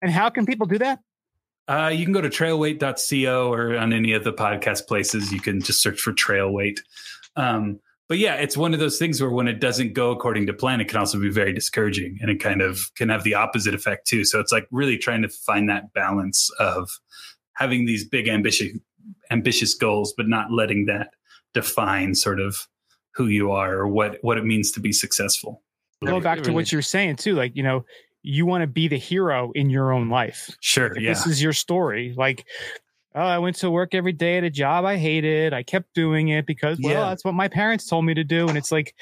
And how can people do that? uh, you can go to trailweight.co or on any of the podcast places. You can just search for trailweight. Um, but yeah it's one of those things where when it doesn't go according to plan it can also be very discouraging and it kind of can have the opposite effect too. So it's like really trying to find that balance of having these big ambitious ambitious goals but not letting that define sort of who you are or what what it means to be successful Go back to what you're saying too. Like, you know, you want to be the hero in your own life. sure Like, yeah This is your story. Like, oh, I went to work every day at a job I hated. I kept doing it because, well, Yeah. that's what my parents told me to do. And it's like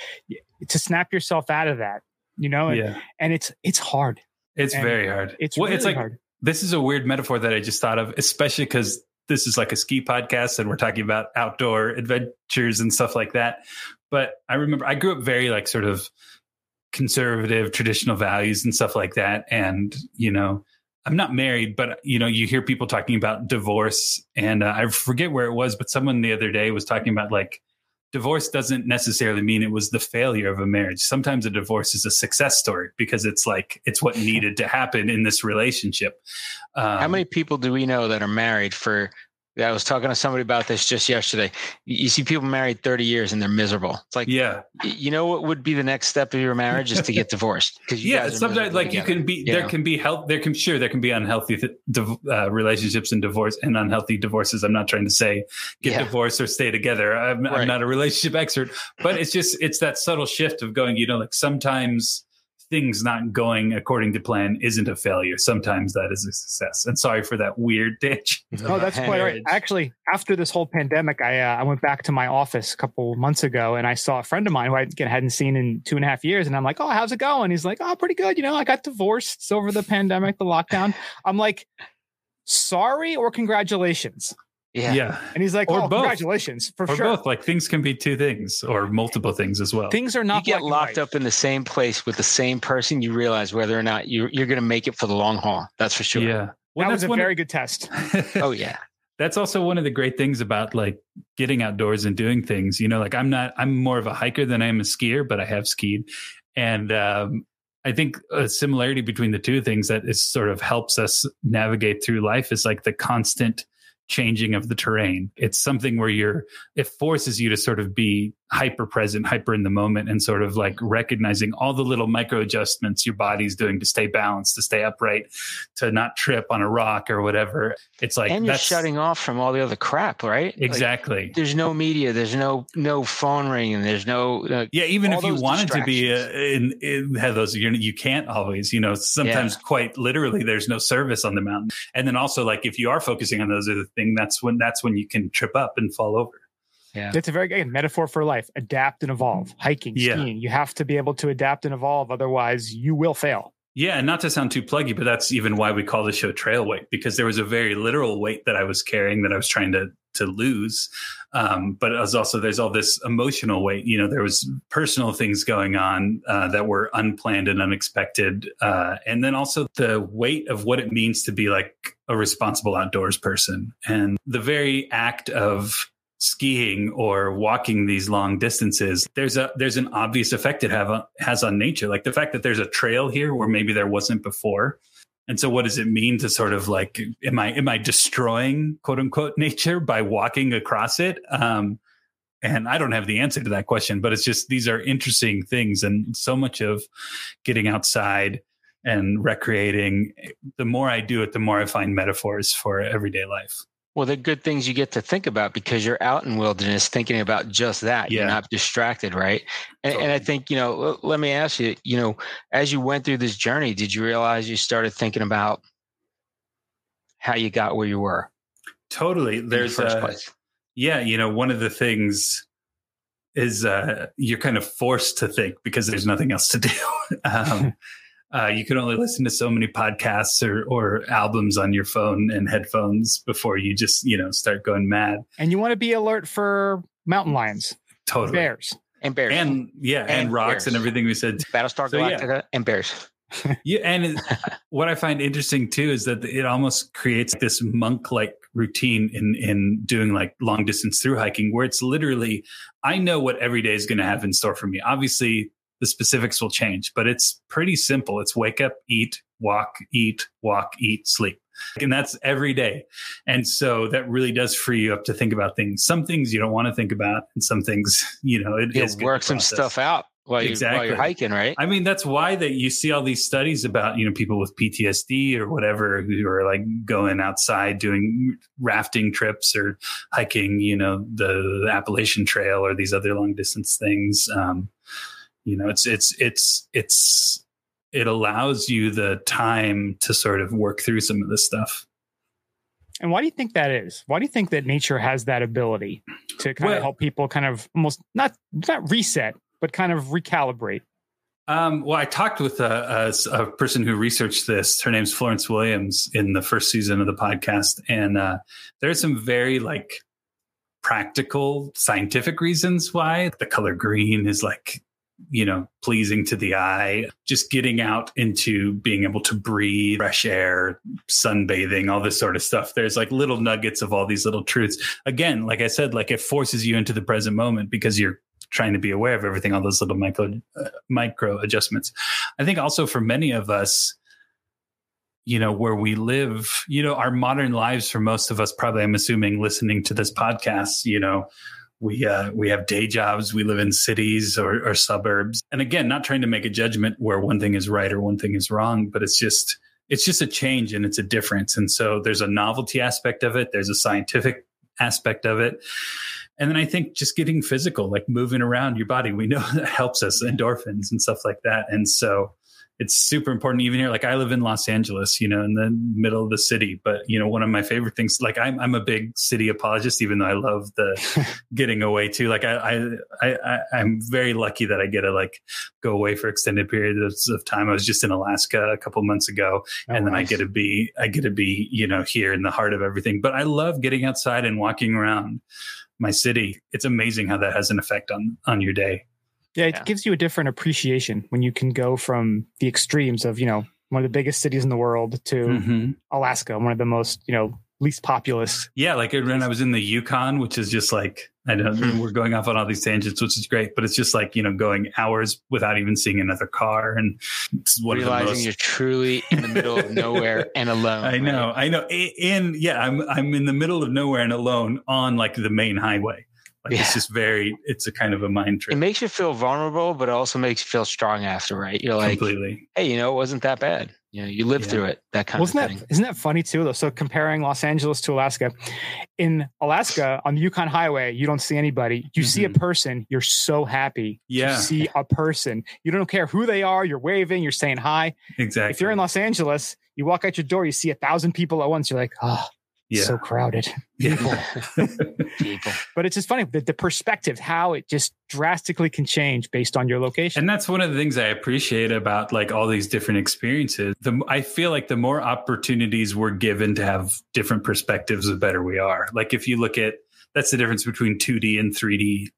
to snap yourself out of that, you know, and, yeah and it's it's hard. it's and very hard It's well, really it's like hard. this is a weird metaphor that I just thought of, especially because this is like a ski podcast and we're talking about outdoor adventures and stuff like that. But I remember I grew up very like sort of conservative, traditional values and stuff like that. And, you know, I'm not married, but you know, you hear people talking about divorce, and uh, I forget where it was, but someone the other day was talking about like divorce doesn't necessarily mean it was the failure of a marriage. Sometimes a divorce is a success story because it's like it's what *laughs* needed to happen in this relationship. Um, How many people do we know that are married for? I was talking to somebody about this just yesterday. You you see people married 30 years and they're miserable. It's like, Yeah, you know what would be the next step of your marriage is to get *laughs* divorced. Because yeah. Sometimes like you can be there Yeah. can be health. There can sure there can be unhealthy th- uh, relationships and divorce and unhealthy divorces. I'm not trying to say get Yeah. divorced or stay together. I'm, Right. I'm not a relationship expert, but it's just it's that subtle shift of going. You know, like sometimes things not going according to plan isn't a failure. Sometimes that is a success. And sorry for that weird *laughs* ditch. Oh, that's quite all right. Actually, after this whole pandemic, I uh, I went back to my office a couple months ago, and I saw a friend of mine who I again hadn't seen in two and a half years, and I'm like, "Oh, how's it going?" He's like, "Oh, pretty good. You know, I got divorced over the pandemic, the lockdown." I'm like, "Sorry or congratulations?" Yeah. yeah. And he's like, Or "Oh, both. congratulations for or sure." both like things can be two things or multiple things as well Things are You not get locked up in the same place with the same person, you realize whether or not you're, you're going to make it for the long haul. That's for sure. yeah well, that was that's a one of- very good test. *laughs* Oh, yeah. that's also one of the great things about like getting outdoors and doing things you know like i'm not i'm more of a hiker than i am a skier but i have skied and um i think a similarity between the two things that is sort of helps us navigate through life is like the constant changing of the terrain. It's something where you're it forces you to sort of be hyper present hyper in the moment and sort of like recognizing all the little micro adjustments your body's doing to stay balanced to stay upright to not trip on a rock or whatever it's like and you're shutting off from all the other crap, right? Like, exactly there's no media. There's no no phone ringing. There's no. Uh, yeah even if you wanted to be uh, in, in have those you you can't always you know sometimes quite literally there's no service on the mountain and then also like if you are focusing on those other thing that's when that's when you can trip up and fall over yeah. It's a very good metaphor for life. Adapt and evolve. Hiking, Yeah. skiing. You have to be able to adapt and evolve. Otherwise, you will fail. Yeah, and not to sound too pluggy, but that's even why we call the show trail weight because there was a very literal weight that I was carrying that I was trying to to lose. Um, but it was also there's all this emotional weight. You know, there was personal things going on uh, that were unplanned and unexpected, uh, and then also the weight of what it means to be like a responsible outdoors person and the very act of skiing or walking these long distances there's a there's an obvious effect it have a, has on nature. Like the fact that there's a trail here where maybe there wasn't before. And so what does it mean to sort of like am i am i destroying quote unquote nature by walking across it? Um and i don't have the answer to that question but it's just these are interesting things. And so much of getting outside and recreating the more i do it the more i find metaphors for everyday life Well, they're good things you get to think about because you're out in wilderness thinking about just that. You're not distracted, right? And, and I think, you know, let me ask you, you know, as you went through this journey, did you realize you started thinking about how you got where you were totally the there's first a, place? yeah you know one of the things is uh you're kind of forced to think because there's nothing else to do *laughs* um uh, you can only listen to so many podcasts or, or albums on your phone and headphones before you just you know start going mad And you want to be alert for mountain lions, totally bears. And bears. and yeah and, And rocks bears. and everything we said Battlestar So, yeah. Galactica and bears. *laughs* Yeah, and it, what I find interesting too is that it almost creates this monk-like routine in in doing like long distance through hiking, where it's literally I know what every day is going to have in store for me. Obviously, the specifics will change, but it's pretty simple. It's wake up, eat, walk, eat, walk, eat, sleep. And that's every day. And so that really does free you up to think about things. Some things you don't want to think about, and some things, *laughs* you know, it work some stuff out while, you, while Exactly. you're hiking, right? I mean, that's why that you see all these studies about, you know, people with PTSD or whatever who are like going outside doing rafting trips or hiking, you know, the, the Appalachian Trail or these other long distance things. Um, you know, it's, it's, it's, it's, it allows you the time to sort of work through some of this stuff. And why do you think that is? Why do you think that nature has that ability to kind Well- of help people kind of almost not not reset, but kind of recalibrate? Um, well, I talked with a, a, a person who researched this. Her name's Florence Williams in the first season of the podcast, and uh, there's some very like practical scientific reasons why the color green is like you know pleasing to the eye. Just getting out into being able to breathe fresh air, sunbathing, all this sort of stuff. There's like little nuggets of all these little truths. Again, like I said, like it forces you into the present moment because you're trying to be aware of everything, all those little micro uh, micro adjustments. I think also for many of us, you know, where we live, you know, our modern lives for most of us, probably I'm assuming listening to this podcast, you know, we uh, we have day jobs, we live in cities or, or suburbs, and again, not trying to make a judgment where one thing is right or one thing is wrong, but it's just it's just a change and it's a difference, and so there's a novelty aspect of it, there's a scientific aspect of it, and then I think just getting physical, like moving around your body, we know *laughs* that helps us, endorphins and stuff like that. And so it's super important even here. Like I live in Los Angeles, you know, in the middle of the city. But you know, one of my favorite things, like I'm I'm a big city apologist, even though I love the *laughs* getting away too. Like I I I I'm very lucky that I get to like go away for extended periods of time. I was just in Alaska a couple months ago oh, and then I get to be I get to be you know here in the heart of everything. But I love getting outside and walking around my city. It's amazing how that has an effect on on your day. Yeah, it Yeah. gives you a different appreciation when you can go from the extremes of, you know, one of the biggest cities in the world to Mhm. Alaska, one of the most, you know, least populous. Yeah, like when I was in the Yukon, which is just like I know Hmm. we're going off on all these tangents, which is great, but it's just like you know going hours without even seeing another car, and it's one Realizing of the most. you're truly in the middle of nowhere *laughs* and alone. I know, right? I know, A- and yeah, I'm I'm in the middle of nowhere and alone on like the main highway. Like Yeah. it's just very, it's a kind of a mind trick. It makes you feel vulnerable, but it also makes you feel strong after, right? You're like, completely. hey, you know, it wasn't that bad. You know, you lived Yeah. through it. That kind Wasn't of that thing. isn't that funny too though? So comparing Los Angeles to Alaska, in Alaska on the Yukon Highway, you don't see anybody. You see a Mhm. person, you're so happy. Yeah, to see a person. You don't care who they are. You're waving. You're saying hi. exactly. If you're in Los Angeles, you walk out your door, you see a thousand people at once. You're like, oh, Yeah. so crowded. yeah. *laughs* People. But it's just funny the, the perspective, how it just drastically can change based on your location. And that's one of the things I appreciate about like all these different experiences. The I feel like the more opportunities we're given to have different perspectives, the better we are. Like if you look at that's the difference between 2D and 3D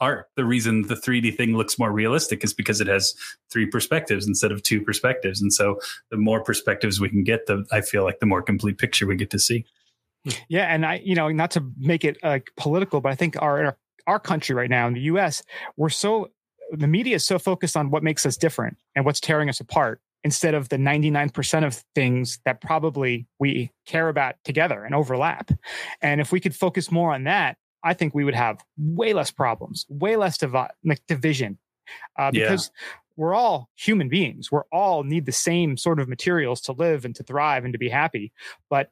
art. The reason the 3D thing looks more realistic is because it has three perspectives instead of two perspectives. And so the more perspectives we can get, the I feel like the more complete picture we get to see. Yeah, and I, you know, not to make it uh, political, but I think our, our country right now in the U.S. we're so the media is so focused on what makes us different and what's tearing us apart instead of the 99% of things that probably we care about together and overlap. And if we could focus more on that, I think we would have way less problems, way less divi- like division, uh, Yeah. because we're all human beings. We're all need the same sort of materials to live and to thrive and to be happy. But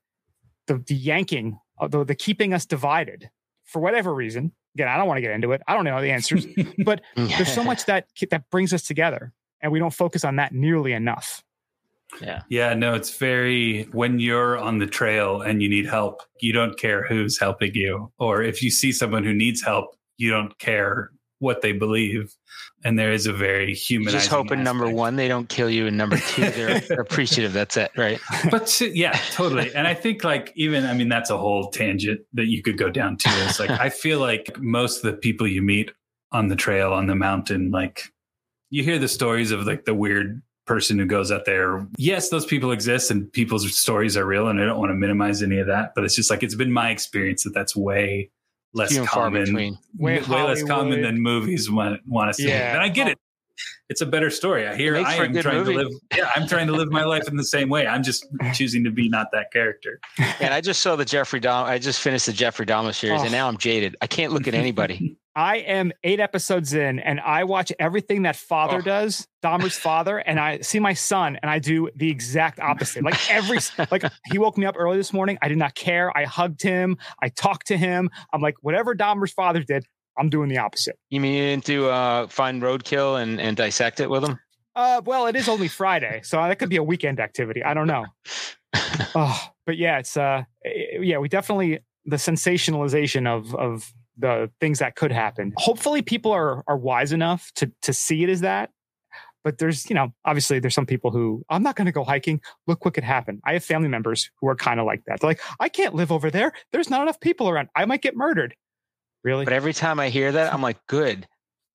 the, the yanking, uh, the, the keeping us divided for whatever reason. Again, I don't want to get into it. I don't know the answers, *laughs* but there's so much that that brings us together, and we don't focus on that nearly enough. Yeah. Yeah, no, it's very when you're on the trail and you need help, you don't care who's helping you. Or if you see someone who needs help, you don't care what they believe. And there is a very human. just hoping number one, they don't kill you, and number two, they're, they're *laughs* appreciative. That's it, right? *laughs* but yeah, totally. And I think like even I mean that's a whole tangent that you could go down to. It's like I *laughs* feel like most of the people you meet on the trail on the mountain, like you hear the stories of like the weird person who goes out there. Yes, those people exist and people's stories are real, and I don't want to minimize any of that. But it's just like it's been my experience that that's way less Few common. Way way, less common than movies want want to see. Yeah. And I get it. It's a better story. I hear I am trying movie. to live. Yeah, I'm trying to live my life in the same way. I'm just *laughs* choosing to be not that character. And I just saw the Jeffrey Dahmer. I just finished the Jeffrey Dahmer series, Oh. and now I'm jaded. I can't look at anybody. *laughs* I am eight episodes in, and I watch everything that father Oh. does, Dahmer's father, and I see my son, and I do the exact opposite. Like every, like he woke me up early this morning. I did not care. I hugged him. I talked to him. I'm like, whatever Dahmer's father did, I'm doing the opposite. You mean you didn't do uh, find roadkill and, and dissect it with them? Uh, well, it is only Friday, so that could be a weekend activity. I don't know. *laughs* oh, but yeah, it's uh, eh, yeah, we definitely the sensationalization of of the things that could happen. Hopefully, people are are wise enough to to see it as that. But there's, you know, obviously there's some people who I'm not going to go hiking. Look what could happen. I have family members who are kind of like that. They're like, I can't live over there. There's not enough people around. I might get murdered. Really? But every time I hear that, I'm like, good.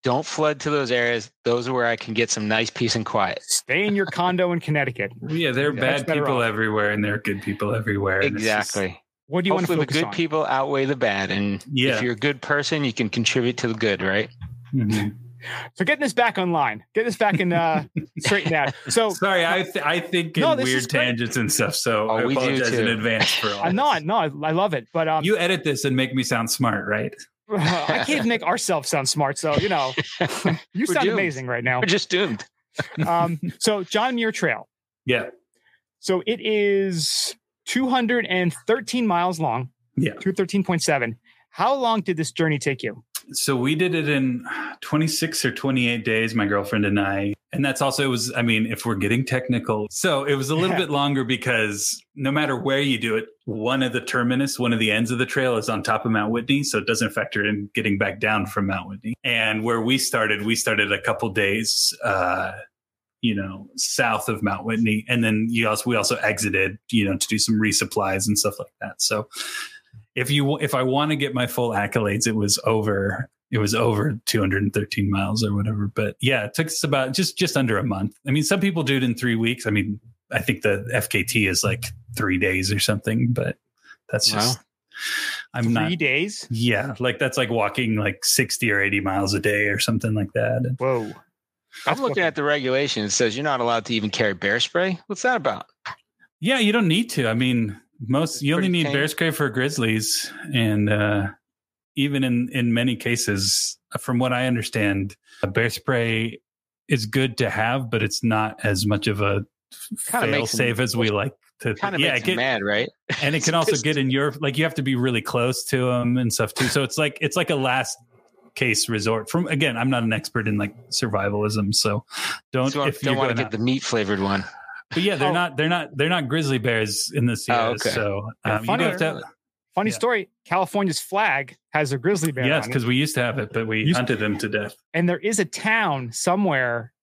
Don't flood to those areas. Those are where I can get some nice peace and quiet. Stay in your condo in Connecticut. Yeah, there are Yeah, bad people off. everywhere, and there are good people everywhere. and Exactly. What do you want to Hopefully, the good on? people outweigh the bad, and Yeah. if you're a good person, you can contribute to the good, right? Mhm. So getting this back online, get this back in uh, *laughs* straightened out. So Sorry, I th- I think in No, this is weird tangents and stuff. So Oh, I we do apologize in advance for *laughs* all. I'm not. No, I, I love it. But um, You edit this and make me sound smart, right? *laughs* I can't make ourselves sound smart. So you know, you sound doomed. amazing right now. We're just doomed. Um, so John Muir Trail. Yeah, So it is 213 miles long. Yeah. 213.7. How long did this journey take you? so we did it in 26 or 28 days my girlfriend and i and that's also it was i mean if we're getting technical so it was a little bit longer because no matter where you do it one of the terminus one of the ends of the trail is on top of mount whitney so it doesn't factor in getting back down from mount whitney and where we started we started a couple days uh you know south of mount whitney and then you also we also exited you know to do some resupplies and stuff like that so if you if I want to get my full accolades, it was over it was over 213 miles or whatever. But yeah, it took us about just just under a month. I mean, some people do it in three weeks. I mean, I think the FKT is like three days or something, but that's just I'm Three not. days? Yeah, like that's like walking like 60 or 80 miles a day or something like that. Whoa. I'm looking at the regulation. It says you're not allowed to even carry bear spray. What's that about? Yeah, you don't need to. I mean, most you only need tame. bear spray for grizzlies, and uh, even in in many cases, from what I understand, a bear spray is good to have, but it's not as much of a fail safe as we like to. Kind of yeah, makes get, mad, right? and it *laughs* can also get in your like you have to be really close to them and stuff too. So it's like it's like a last case resort. From again, I'm not an expert in like survivalism, so don't So if don't want to going get the meat flavored one. but yeah, they're Oh. not they're not they're not grizzly bears in the Sierras. okay. So um, funny- do have to. Funny Yeah. story. California's flag has a grizzly bear. Yes, because we used to have it, but we Used- hunted them to death. and there is a town somewhere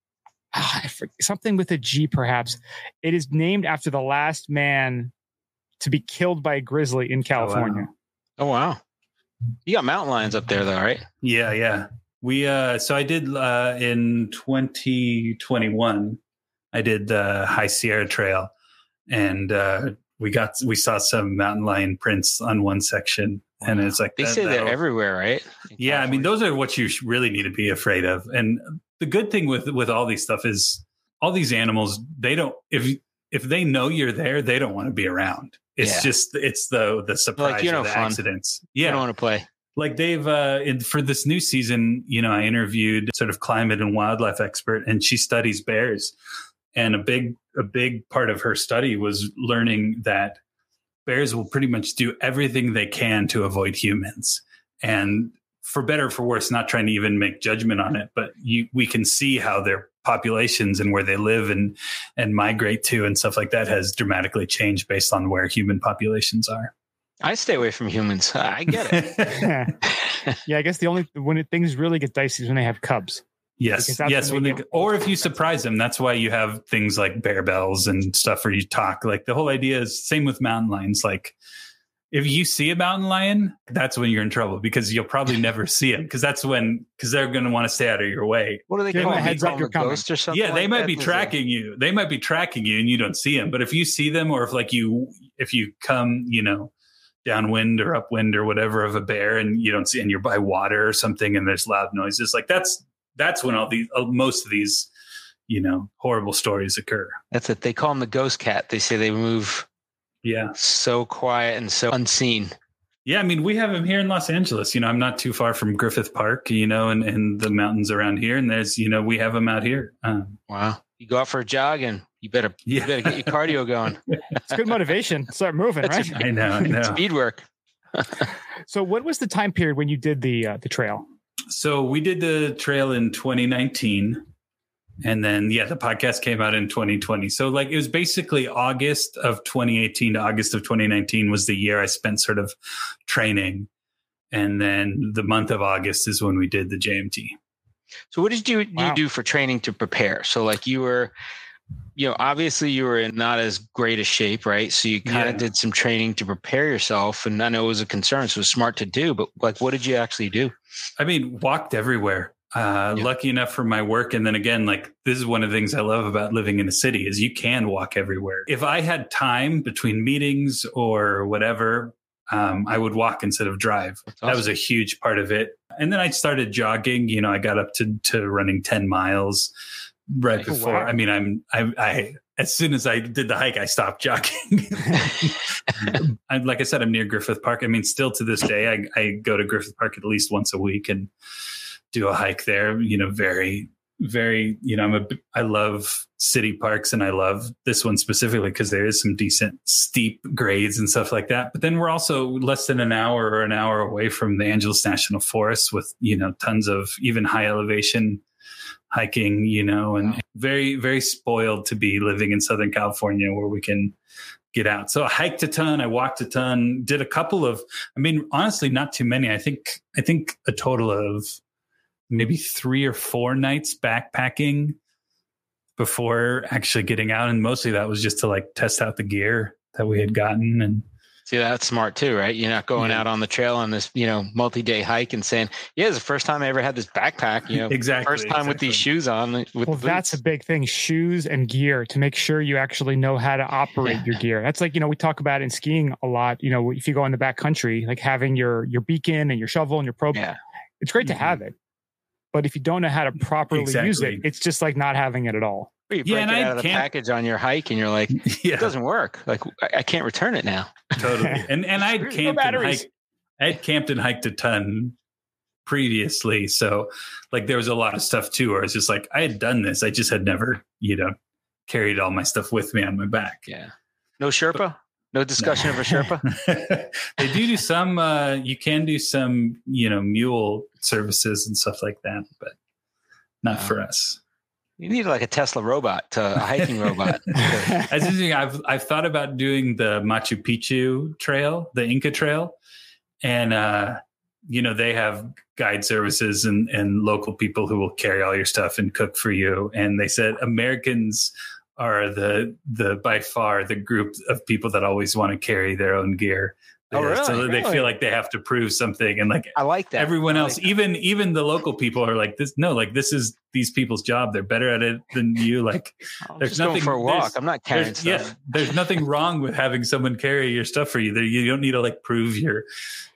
ah, I forget, something with a g perhaps it is named after the last man to be killed by a grizzly in california Oh wow. You got mountain lions up there though, right? Yeah, yeah. We uh so I did uh in 2021 I did the High Sierra Trail and uh we got we saw some mountain lion prints on one section and it's like They that- say they're everywhere, right? In Yeah, I mean those are what you really need to be afraid of. And the good thing with with all these stuff is all these animals they don't if if they know you're there, they don't want to be around. It's Yeah. just it's the the surprise you're of no the fun. accidents. You Yeah, don't want to play. like they've uh in, for this new season you know i interviewed sort of climate and wildlife expert and she studies bears and a big a big part of her study was learning that bears will pretty much do everything they can to avoid humans and for better or for worse not trying to even make judgment on it but you we can see how their populations and where they live and and migrate to and stuff like that has dramatically changed based on where human populations are I stay away from humans. *laughs* I get it. *laughs* yeah i guess the only when it, things really get dicey is when they have cubs Yes, yes. when When they they, or if you surprise them, that's why you have things like bear bells and stuff where you talk. Like the whole idea is same with mountain lions. Like if you see a mountain lion, that's when you're in trouble because you'll probably never see him because that's when because they're going to want to stay out of your way. What do they Give call them heads up call you're them a coming. ghost or something? yeah, they like might that? be Is it- tracking you. They might be tracking you and you don't see them. But if you see them, or if like you if you come, you know, downwind or upwind or whatever of a bear and you don't see and you're by water or something and there's loud noises, like that's that's when all these uh, most of these you know horrible stories occur. That's it. They call them the ghost cat. They say they move Yeah. so quiet and so unseen. Yeah, I mean, we have them here in Los Angeles. You know, I'm not too far from Griffith Park, you know, and, and the mountains around here. And there's, you know, we have them out here. Um, Wow. You go out for a jog and you better yeah, you better get your cardio going. *laughs* it's good motivation start moving That's right I know, I know. Speed work. *laughs* so what was the time period when you did the uh, the trail So we did the trail in 2019. And then, yeah, the podcast came out in 2020. So, like, it was basically August of 2018 to August of 2019 was the year I spent sort of training. And then the month of August is when we did the JMT. So what did you Wow. you do for training to prepare? So like you were you know, obviously you were in not as great a shape, right? So you kind Yeah. of did some training to prepare yourself and I know it was a concern, so it was smart to do, but like what did you actually do? I mean, walked everywhere. Uh, Yeah. Lucky enough for my work, and then again, like this is one of the things I love about living in a city is you can walk everywhere. If I had time between meetings or whatever, um, I would walk instead of drive. That's That was a huge part of it. And then I started jogging. You know, I got up to to running ten miles right Oh, before. wow. I mean, I'm I, I as soon as I did the hike, I stopped jogging. *laughs* I, like I said, I'm near Griffith Park. I mean, still to this day, I, I go to Griffith Park at least once a week and do a hike there. You know, very, very. You know, I'm a. I love city parks, and I love this one specifically because there is some decent steep grades and stuff like that. But then we're also less than an hour or an hour away from the Angeles National Forest with you know tons of even high elevation hiking. You know, and Wow. very, very spoiled to be living in Southern California where we can get out. So I hiked a ton, I walked a ton, did a couple of I mean honestly not too many. I think I think a total of maybe 3 or 4 nights backpacking before actually getting out and mostly that was just to like test out the gear that we had gotten and See, that's smart too, right? You're not going Yeah. out on the trail on this, you know, multi-day hike and saying, "Yeah, it's the first time I ever had this backpack." You know, *laughs* exactly first time with these shoes on. With well the that's a big thing shoes and gear to make sure you actually know how to operate Yeah. your gear that's like you know we talk about in skiing a lot you know if you go in the back country like having your your beacon and your shovel and your probe yeah. it's great to Mhm. have it but if you don't know how to properly use it it's just like not having it at all Or you Yeah, break and it I out of the can't- package on your hike, and you're like, *laughs* yeah "It doesn't work. Like, I, I can't return it now." *laughs* totally *laughs* and and i'd No camped and hiked i had camped and hiked a ton previously so like there was a lot of stuff too where it's just like i had done this i just had never you know carried all my stuff with me on my back Yeah. No Sherpa. No discussion of a Sherpa. they do do some uh you can do some you know mule services and stuff like that but not Wow. for us You need like a Tesla robot to a hiking robot. *laughs* *laughs* That's interesting. I've I've thought about doing the Machu Picchu trail, the Inca trail, and uh, you know they have guide services and and local people who will carry all your stuff and cook for you. And they said Americans are the the by far the group of people that always want to carry their own gear. Oh, really? So they Really? feel like they have to prove something, and like I like that. everyone I else that. even even the local people are like this no like this is these people's job they're better at it than you *laughs* like I'm there's just going nothing- for a walk. I'm not carrying there's, stuff. yeah there's nothing wrong with having someone carry your stuff for you there you don't need to like prove your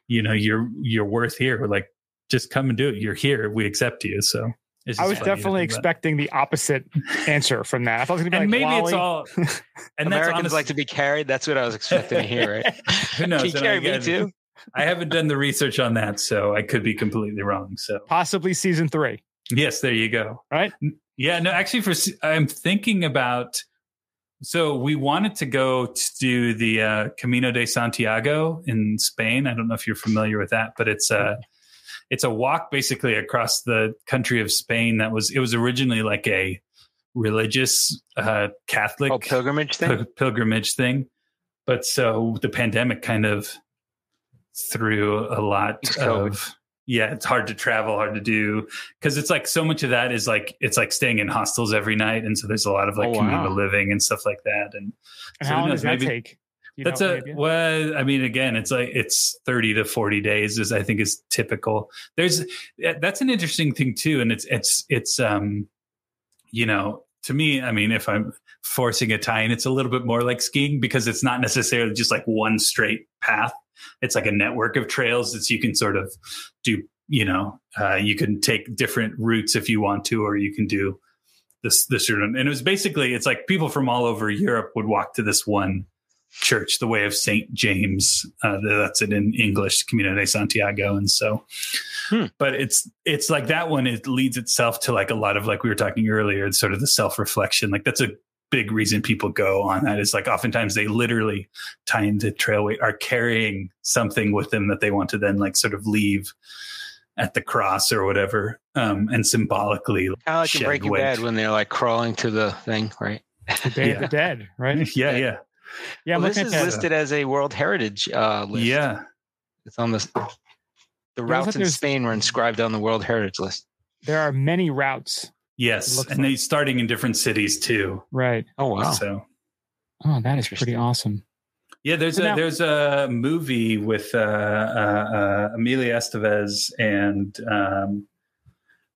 you know your your worth here We're like just come and do it you're here we accept you so it's I was definitely think about. expecting the opposite answer from that. I thought it was gonna and be like maybe it's all *laughs* and that's Americans honest, like to be carried. That's what I was expecting to hear, right? *laughs* *laughs* who knows Can you And carry me too? i haven't done the research on that so i could be completely wrong so possibly season three. Yes, there you go. Right? Yeah, no, actually, for I'm thinking about. So we wanted to go to do the uh, Camino de Santiago in Spain. I don't know if you're familiar with that, but it's a it's a walk basically across the country of Spain. That was it was originally like a religious uh, Catholic Oh, pilgrimage thing. pil- pilgrimage thing, but so the pandemic kind of threw a lot COVID. of yeah it's hard to travel hard to do because it's like so much of that is like it's like staying in hostels every night and so there's a lot of like Oh, wow. communal living and stuff like that and And So how long knows, does that maybe- take? You that's know, a maybe? well i mean again it's like it's 30 to 40 days is i think is typical there's that's an interesting thing too and it's it's it's um you know to me i mean if i'm forcing a tie in it's a little bit more like skiing because it's not necessarily just like one straight path it's like a network of trails that you can sort of do you know uh, you can take different routes if you want to or you can do this this route. and it was basically it's like people from all over europe would walk to this one church, the way of Saint James. Uh, that's it in English, Camino de Santiago, and so. Hmm. But it's it's like that one. It leads itself to like a lot of like we were talking earlier, it's sort of the self reflection. Like that's a big reason people go on that. Is like oftentimes they literally tie into Trailweight are carrying something with them that they want to then like sort of leave at the cross or whatever, um, and symbolically. Kind of like in shed Breaking weight. Bad when they're like crawling to the thing, right? The Day of the Dead, right? *laughs* Yeah, yeah, Yeah, well, this is at that. listed as a World Heritage uh, list. yeah. It's on this. The looks routes in there's- Spain were inscribed on the World Heritage list. There are many routes. Yes, and like- they starting in different cities too. Right. Oh wow! So Oh, that is pretty awesome. Yeah, there's So a now- there's a movie with uh, uh, uh, Emilio Estevez and um,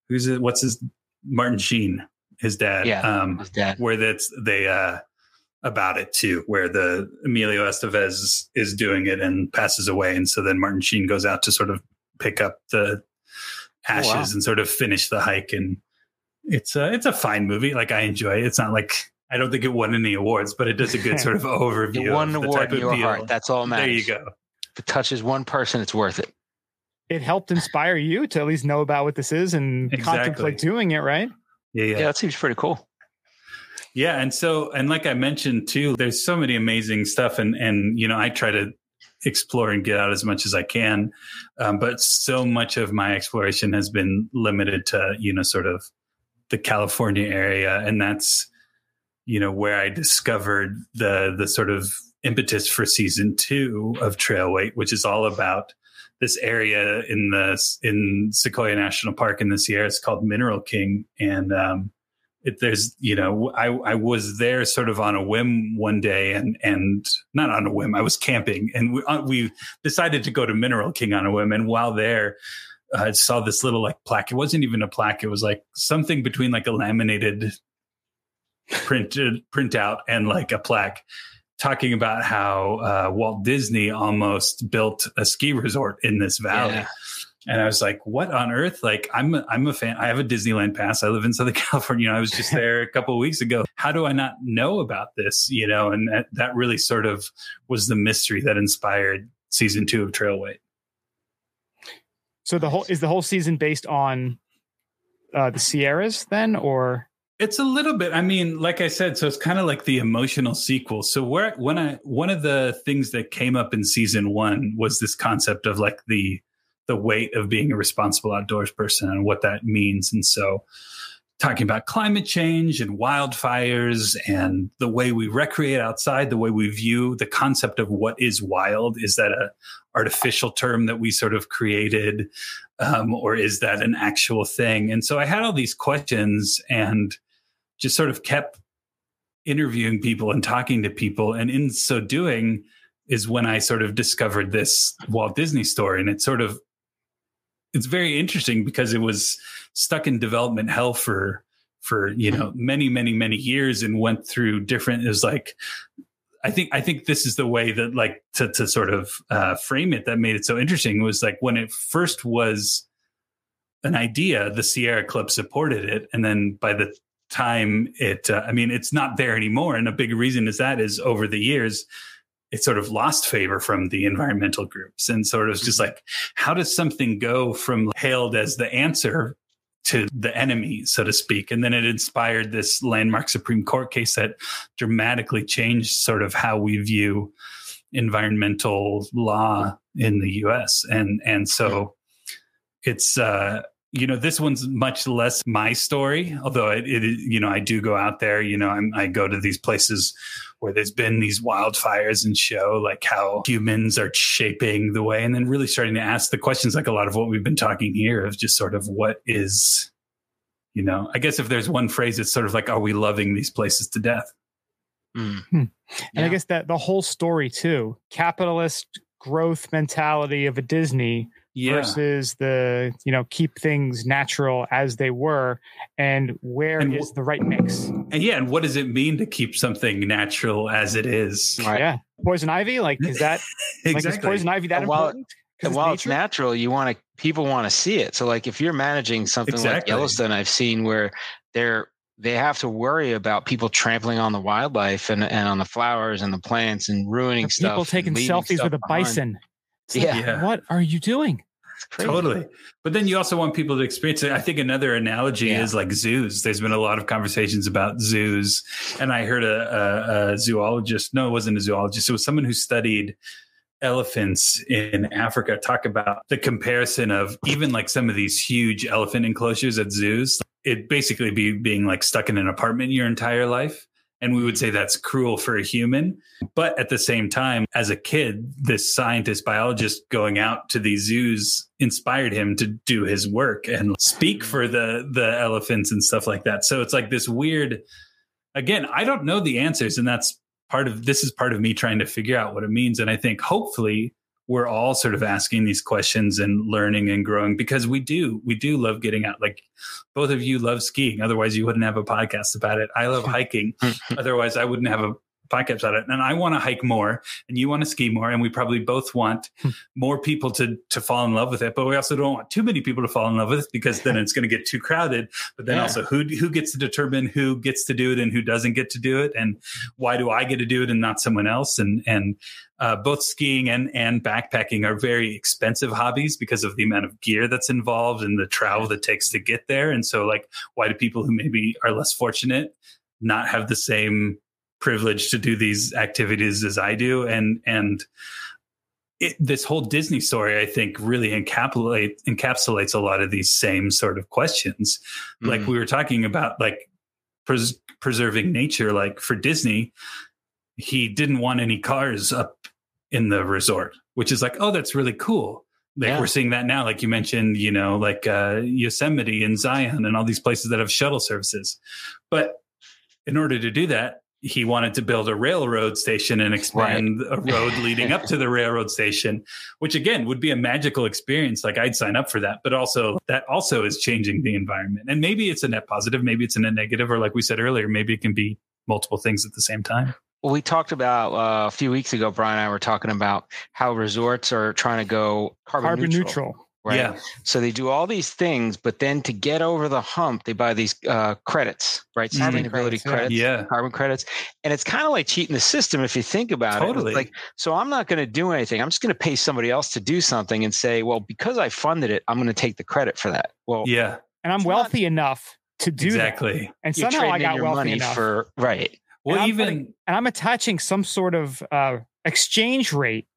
who's it? What's his Martin Sheen, his dad. Yeah. um, His dad. where that's they uh, about it too, where the Emilio Estevez is doing it and passes away, and so then Martin Sheen goes out to sort of pick up the ashes Oh, wow. and sort of finish the hike, and it's a it's a fine movie. Like I enjoy it. It's not like I don't think it won any awards, but it does a good *laughs* sort of overview. You won of an the award type in of your deal. heart. That's all matters. There you go. If it touches one person, it's worth it. It helped inspire you to at least know about what this is and Exactly. contemplate doing it, right? Yeah, yeah, Yeah, that seems pretty cool. Yeah, and so and like I mentioned too, there's so many amazing stuff, and and you know I try to explore and get out as much as I can, um, but so much of my exploration has been limited to you know sort of the California area, and that's you know where I discovered the the sort of impetus for season two of Trailweight, which is all about this area in the in Sequoia National Park in the Sierras called Mineral King, and um, it, there's you know I I was there sort of on a whim one day and and not on a whim I was camping and we uh, we decided to go to Mineral King on a whim and while there I saw this little like plaque it wasn't even a plaque it was like something between like a laminated printed printout and like a plaque talking about how uh, Walt Disney almost built a ski resort in this valley. Yeah. And I was like, "What on earth?" Like, I'm a, I'm a fan. I have a Disneyland pass. I live in Southern *laughs* California. You know, I was just *laughs* there a couple of weeks ago. How do I not know about this? You know, and that, that really sort of was the mystery that inspired season two of Trailweight. So the whole is the whole season based on uh, the Sierras then, or It's a little bit. I mean, like I said, so it's kind of like the emotional sequel. So where when I one of the things that came up in season one was this concept of like the the weight of being a responsible outdoors person and what that means. And so talking about climate change and wildfires and the way we recreate outside, the way we view the concept of what is wild. Is that a artificial term that we sort of created, um, or is that an actual thing? And so I had all these questions and just sort of kept interviewing people and talking to people, and in so doing. Is when I sort of discovered this Walt Disney story, and it sort of it's very interesting because it was stuck in development hell for for you know many many many years and went through different it was like I think I think this is the way that like to to sort of uh, frame it that made it so interesting was like when it first was an idea, the Sierra Club supported it, and then by the time it, uh, I mean, it's not there anymore, and a big reason is that is over the years it sort of lost favor from the environmental groups and sort of just like how does something go from hailed as the answer to the enemy so to speak? And then it inspired this landmark supreme court case that dramatically changed sort of how we view environmental law in the US and and so it's uh you know this one's much less my story although it, it you know i do go out there you know I'm, i go to these places where there's been these wildfires and show like how humans are shaping the way and then really starting to ask the questions like a lot of what we've been talking here of just sort of what is you know i guess if there's one phrase it's sort of like are we loving these places to death Mm. and Yeah. I guess that the whole story too, capitalist growth mentality of a Disney yeah versus the you know keep things natural as they were, and where is And wh- the right mix? and yeah and what does it mean to keep something natural as it is Right. Yeah, poison ivy. Like is that *laughs* like is exactly poison ivy that And while- important? 'Cause And while it's nature? natural, you want to people want to see it. So like if you're managing something like Yellowstone, I've seen where they're they have to worry about people trampling on the wildlife and, and on the flowers and the plants and ruining Or stuff. people taking selfies with a behind. bison. It's like, Yeah. Yeah. what are you doing? Totally. But then you also want people to experience it. I think another analogy Yeah. is like zoos. There's been a lot of conversations about zoos. And I heard a, a, a zoologist, no, it wasn't a zoologist, it was someone who studied elephants in Africa talk about the comparison of even like some of these huge elephant enclosures at zoos. It basically be being like stuck in an apartment your entire life. And we would say that's cruel for a human. But at the same time, as a kid, this scientist, biologist going out to these zoos inspired him to do his work and speak for the the elephants and stuff like that. So it's like this weird again, I don't know the answers, and that's part of this is part of me trying to figure out what it means. And I think hopefully we're all sort of asking these questions and learning and growing because we do we do love getting out. Like both of you love skiing. Otherwise you wouldn't have a podcast about it. I love *laughs* hiking. *laughs* Otherwise i wouldn't have a podcast about it. And i want to hike more and you want to ski more. And we probably both want more people to to fall in love with it. But we also don't want too many people to fall in love with it because then it's going to get too crowded. But then Yeah. also who who gets to determine who gets to do it and who doesn't get to do it? And why do i get to do it and not someone else? And and uh, both skiing and and backpacking are very expensive hobbies because of the amount of gear that's involved and the travel that takes to get there. And so like why do people who maybe are less fortunate not have the same privilege to do these activities as I do and and it, this whole Disney story I think really encapsulate encapsulates a lot of these same sort of questions like Mm. we were talking about like pres- preserving nature like for Disney he didn't want any cars up in the resort which is like oh that's really cool like Yeah. we're seeing that now like you mentioned you know like uh Yosemite and Zion and all these places that have shuttle services but in order to do that he wanted to build a railroad station and expand a road *laughs* leading up to the railroad station which again would be a magical experience like i'd sign up for that but also that also is changing the environment and maybe it's a net positive maybe it's a net negative or like we said earlier maybe it can be multiple things at the same time Well, we talked about uh, a few weeks ago. Brian and I were talking about how resorts are trying to go carbon, Carbon neutral, neutral. Right? yeah So they do all these things, but then to get over the hump, they buy these uh, credits, right? Carbon Sustainability credits, yeah. credits, yeah carbon credits, and it's kind of like cheating the system if you think about it. Totally. It's like, so I'm not going to do anything. I'm just going to pay somebody else to do something and say, well, because I funded it, I'm going to take the credit for that. Well, yeah And I'm It's not- wealthy enough to do that. exactly And you're somehow I got your wealthy money enough. for right. well And even putting- and I'm attaching some sort of uh, exchange rate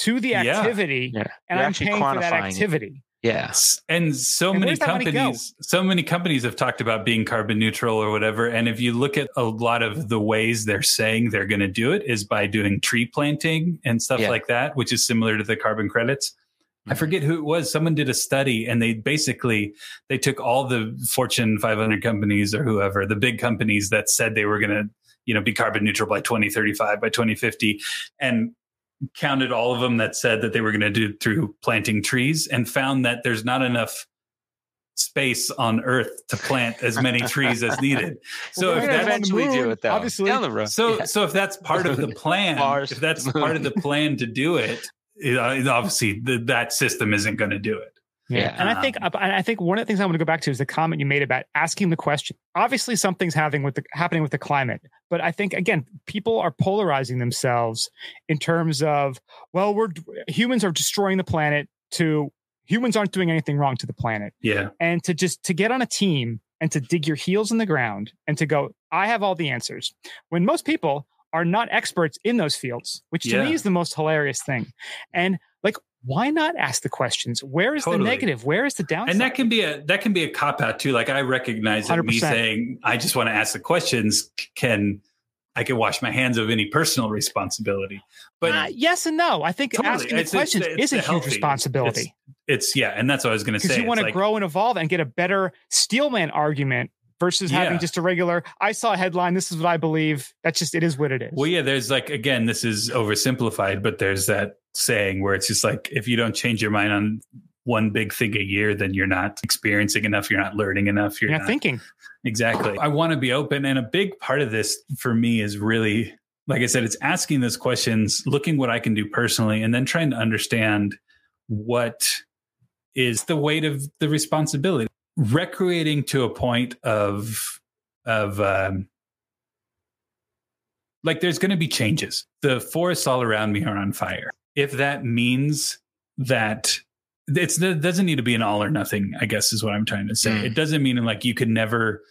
to the activity, Yeah. and You're I'm paying for that quantifying it. activity. Yeah. And so And many where's that money go? companies, so many companies have talked about being carbon neutral or whatever. And if you look at a lot of the ways they're saying they're going to do it is by doing tree planting and stuff Yeah. like that, which is similar to the carbon credits. I Mhm. forget who it was. Someone did a study and they basically they took all the Fortune 500 companies or whoever, the big companies that said they were going to, you know, be carbon neutral by 2035, by 2050 and counted all of them that said that they were going to do it through planting trees and found that there's not enough space on earth to plant as many trees as needed. *laughs* So Well, if we're that eventually on the do it though. obviously. Down the road. so Yeah. so if that's part of the *laughs* plan, Mars, if that's part of the plan to do it, it, uh, obviously the, that system isn't going to do it. Yeah. And I think and I think one of the things I want to go back to is the comment you made about asking the question. Obviously, something's having with the happening with the climate, but I think again, people are polarizing themselves in terms of well, we're humans are destroying the planet. To humans aren't doing anything wrong to the planet, Yeah, and to just to get on a team and to dig your heels in the ground and to go, I have all the answers. When most people are not experts in those fields, which to Yeah. me is the most hilarious thing. And why not ask the questions? Where is Totally. the negative? Where is the downside? and that can be a that can be a cop out too. Like I recognize that me 100%. saying I just want to ask the questions can I can wash my hands of any personal responsibility, but Uh, yes and no. I think Totally. asking the It's- it's- questions it's is a the huge responsibility it's yeah, and that's what I was going to because say. you want to like- grow and evolve and get a better steelman argument versus having Yeah. just a regular. I saw a headline. This is what I believe. That's just it is what it is. Well, yeah, there's like again, this is oversimplified, but there's that saying where it's just like if you don't change your mind on one big thing a year, then you're not experiencing enough, you're not learning enough, you're, You're not thinking. exactly. I want to be open, and a big part of this for me is really, like I said, it's asking those questions, looking what I can do personally, and then trying to understand what is the weight of the responsibility. Recreating to a point of of um, like there's going to be changes. The forests all around me are on fire. If that means that it's it doesn't need to be an all or nothing, I guess is what I'm trying to say. Mm. It doesn't mean like you could never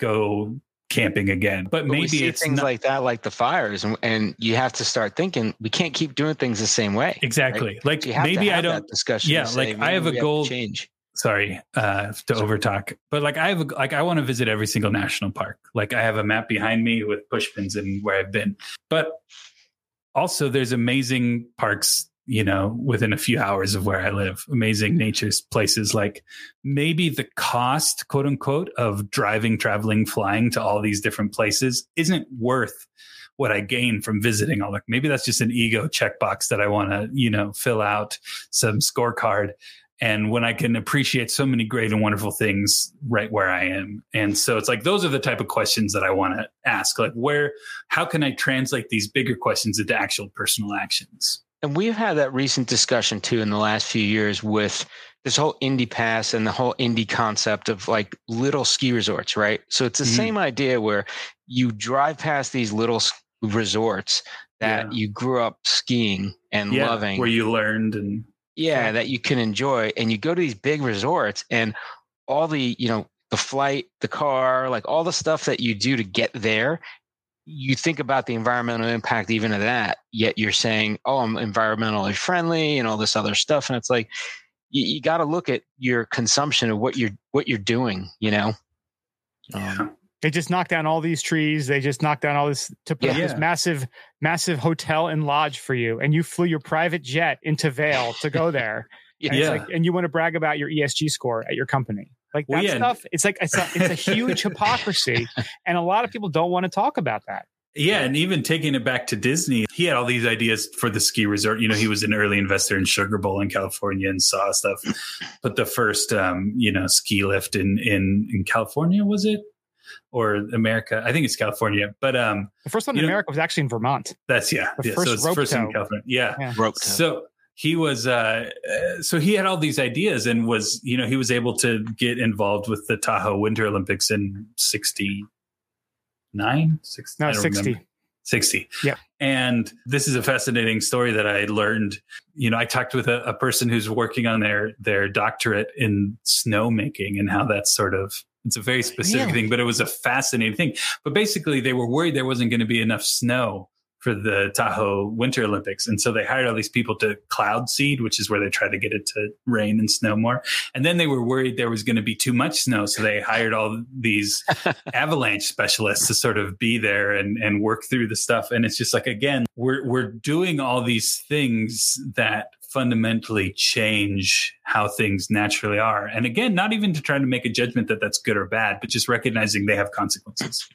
go camping again, but, But maybe see it's things not, like that, like the fires, and, and you have to start thinking we can't keep doing things the same way. exactly like you have maybe I don't discussion. yeah, like, say, I have a goal- change. sorry uh to overtalk but like i have a, like i want to visit every single national park like i have a map behind me with push pins and where i've been but also there's amazing parks you know within a few hours of where i live. Amazing nature's places like maybe the cost quote unquote of driving traveling flying to all these different places isn't worth what i gain from visiting all like maybe that's just an ego checkbox that i want to you know fill out some scorecard and when I can appreciate so many great and wonderful things right where I am. And so it's like those are the type of questions that I want to ask. Like where how can I translate these bigger questions into actual personal actions? And we've had that recent discussion too in the last few years with this whole indie pass and the whole indie concept of like little ski resorts, right? So it's the Mhm. same idea where you drive past these little resorts that Yeah. you grew up skiing and loving. where you learned and yeah, that you can enjoy. And you go to these big resorts and all the, you know, the flight, the car, like all the stuff that you do to get there, you think about the environmental impact even of that, yet you're saying, oh, I'm environmentally friendly and all this other stuff. And it's like, you, you got to look at your consumption of what you're, what you're doing, you know? yeah. Um, They just knocked down all these trees. They just knocked down all this to put Yeah. this massive, massive hotel and lodge for you. And you flew your private jet into Vail to go *laughs* there. And, it's Yeah. like, and you want to brag about your ESG score at your company. Like that Well, yeah. stuff, it's like it's a, it's a huge *laughs* hypocrisy. And a lot of people don't want to talk about that. Yeah, and even taking it back to Disney, he had all these ideas for the ski resort. You know, he was an early investor in Sugar Bowl in California and saw stuff. But the first, um, you know, ski lift in in in California was it or America? I think it's California. But um, The first one in know- America was actually in Vermont. that's yeah, The yeah. first so it's rope first in. California. Yeah. Yeah. Rope tow. So he was uh, uh, so he had all these ideas and was you know he was able to get involved with the Tahoe Winter Olympics in 69 Six- No, I 60. remember. 60 Yeah. and this is a fascinating story that i learned you know i talked with a, a person who's working on their their doctorate in snowmaking and how that's sort of it's a very uh, specific Really? thing but it was a fascinating thing but basically they were worried there wasn't going to be enough snow for the Tahoe Winter Olympics. And so they hired all these people to cloud seed, which is where they try to get it to rain and snow more. And then they were worried there was going to be too much snow. So they hired all these *laughs* avalanche specialists to sort of be there and, and work through the stuff. And it's just like, again, we're, we're doing all these things that fundamentally change how things naturally are. And again, not even to try to make a judgment that that's good or bad, but just recognizing they have consequences.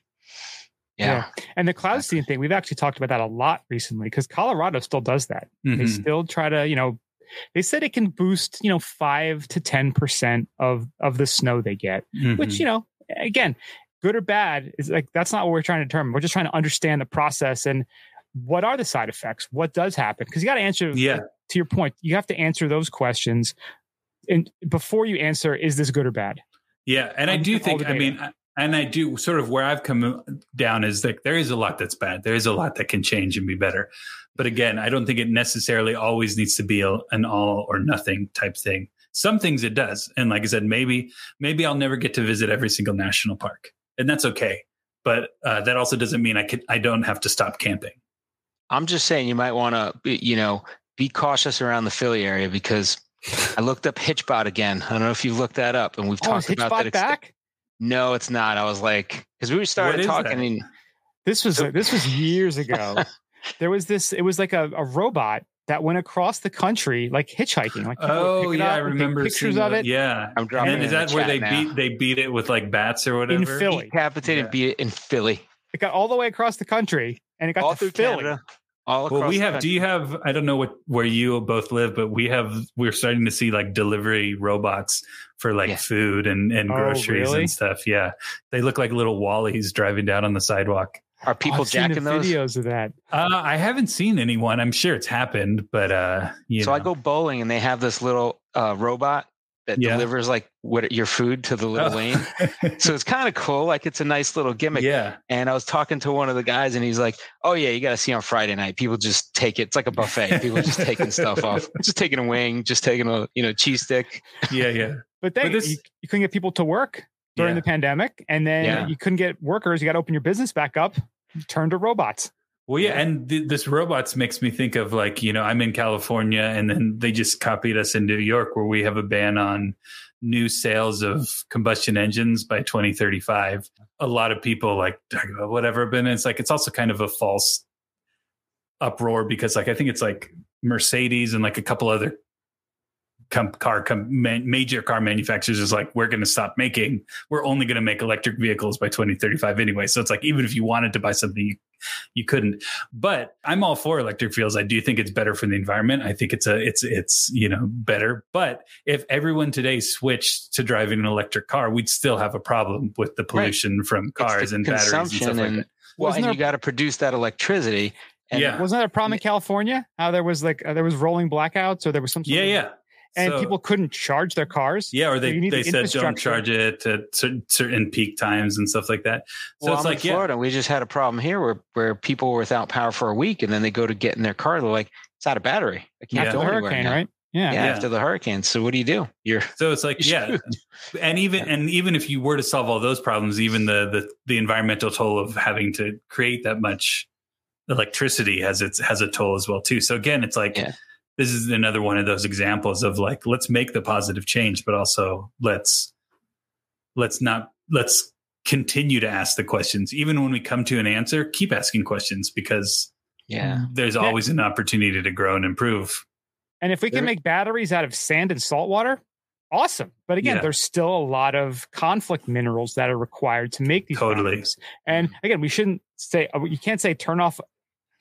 Yeah. And the cloud seeding thing, we've actually talked about that a lot recently because Colorado still does that. They Mhm. still try to, you know, they said it can boost, you know, five to ten percent of of the snow they get, Mhm. which, you know, again, good or bad is like that's not what we're trying to determine. We're just trying to understand the process and what are the side effects? What does happen? Because you got to answer Yeah. To your point, you have to answer those questions and before you answer, is this good or bad? Yeah, and I do think I data. mean, and I do sort of where I've come down is like there is a lot that's bad. There is a lot that can change and be better. But again, I don't think it necessarily always needs to be a, an all or nothing type thing. Some things it does, and like I said, maybe maybe I'll never get to visit every single national park, and that's okay. But uh, that also doesn't mean I could I don't have to stop camping. I'm just saying you might want to, you know, be cautious around the Philly area because I looked up Hitchbot again. I don't know if you've looked that up, and we've Oh, is talked about Hitchbot that. ext- back? No, it's not. I was like, because we started is talking. And This was So- this was years *laughs* ago. there was this. It was like a, a robot that went across the country, like hitchhiking. Like Oh yeah, I remember pictures of that. it Yeah, I'm dropping and it is in that the where they now. beat they beat it with like bats or whatever? in Philly. decapitated, Yeah. beat it in Philly, It got all the way across the country, and it got all to through Philly. Canada, all across. Well, we the have. Do you have? I don't know what where you both live, but we have. We're starting to see like delivery robots for like Yeah. food and and Oh, groceries really? and stuff. Yeah, they look like little wallies driving down on the sidewalk. Are people I've seen jacking the those? videos of that. Uh, I haven't seen anyone. I'm sure it's happened, but uh, you So know. I go bowling, and they have this little uh, robot that Yeah. delivers like what your food to the oh. little Oh. lane. *laughs* So it's kind of cool. Like it's a nice little gimmick. yeah, And I was talking to one of the guys, and he's like, "Oh yeah, you got to see on Friday night. People just take it. It's like a buffet. People just taking stuff off. *laughs* Just taking a wing, just taking a you know cheese stick. yeah, yeah. *laughs* But then But this- you, you couldn't get people to work during Yeah. the pandemic, and then Yeah. you couldn't get workers. You got to open your business back up. Turn to robots. Well, yeah, and th- this robots makes me think of like you know I'm in California, and then they just copied us in New York, where we have a ban on new sales of combustion engines by 2035. A lot of people like talk about whatever, but it's like it's also kind of a false uproar because like I think it's like Mercedes and like a couple other com- car com- ma- major car manufacturers is like we're going to stop making we're only going to make electric vehicles by 2035 anyway so it's like even if you wanted to buy something you, you couldn't but i'm all for electric vehicles i do think it's better for the environment i think it's a it's it's you know better but if everyone today switched to driving an electric car we'd still have a problem with the pollution from cars and batteries and stuff consumption like that Well, Wasn't and there- you got to produce that electricity. And Yeah. Wasn't that a problem in California? How there was like uh, there was rolling blackouts, or there was some sort yeah of- yeah and So- people couldn't charge their cars. Yeah, or So they, you need they the said don't charge it at certain, certain peak times and stuff like that. So well, it's I'm like, in yeah, Florida. We just had a problem here where where people were without power for a week, and then they go to get in their car. They're like, "It's out of battery. I can't Yeah. after go the anywhere hurricane, now." right? Yeah. Yeah, Yeah. after the hurricane. So what do you do? You're So it's like, *laughs* yeah, should. and even and even if you were to solve all those problems, even the the the environmental toll of having to create that much electricity has its has a toll as well too. So again, it's like Yeah. This is another one of those examples of like let's make the positive change, but also let's let's not let's continue to ask the questions even when we come to an answer. Keep asking questions because yeah. there's Yeah. always an opportunity to grow and improve. And if we can make batteries out of sand and salt water, awesome. But again, Yeah. there's still a lot of conflict minerals that are required to make these Totally. batteries. And again, we shouldn't say uh, you can't say turn off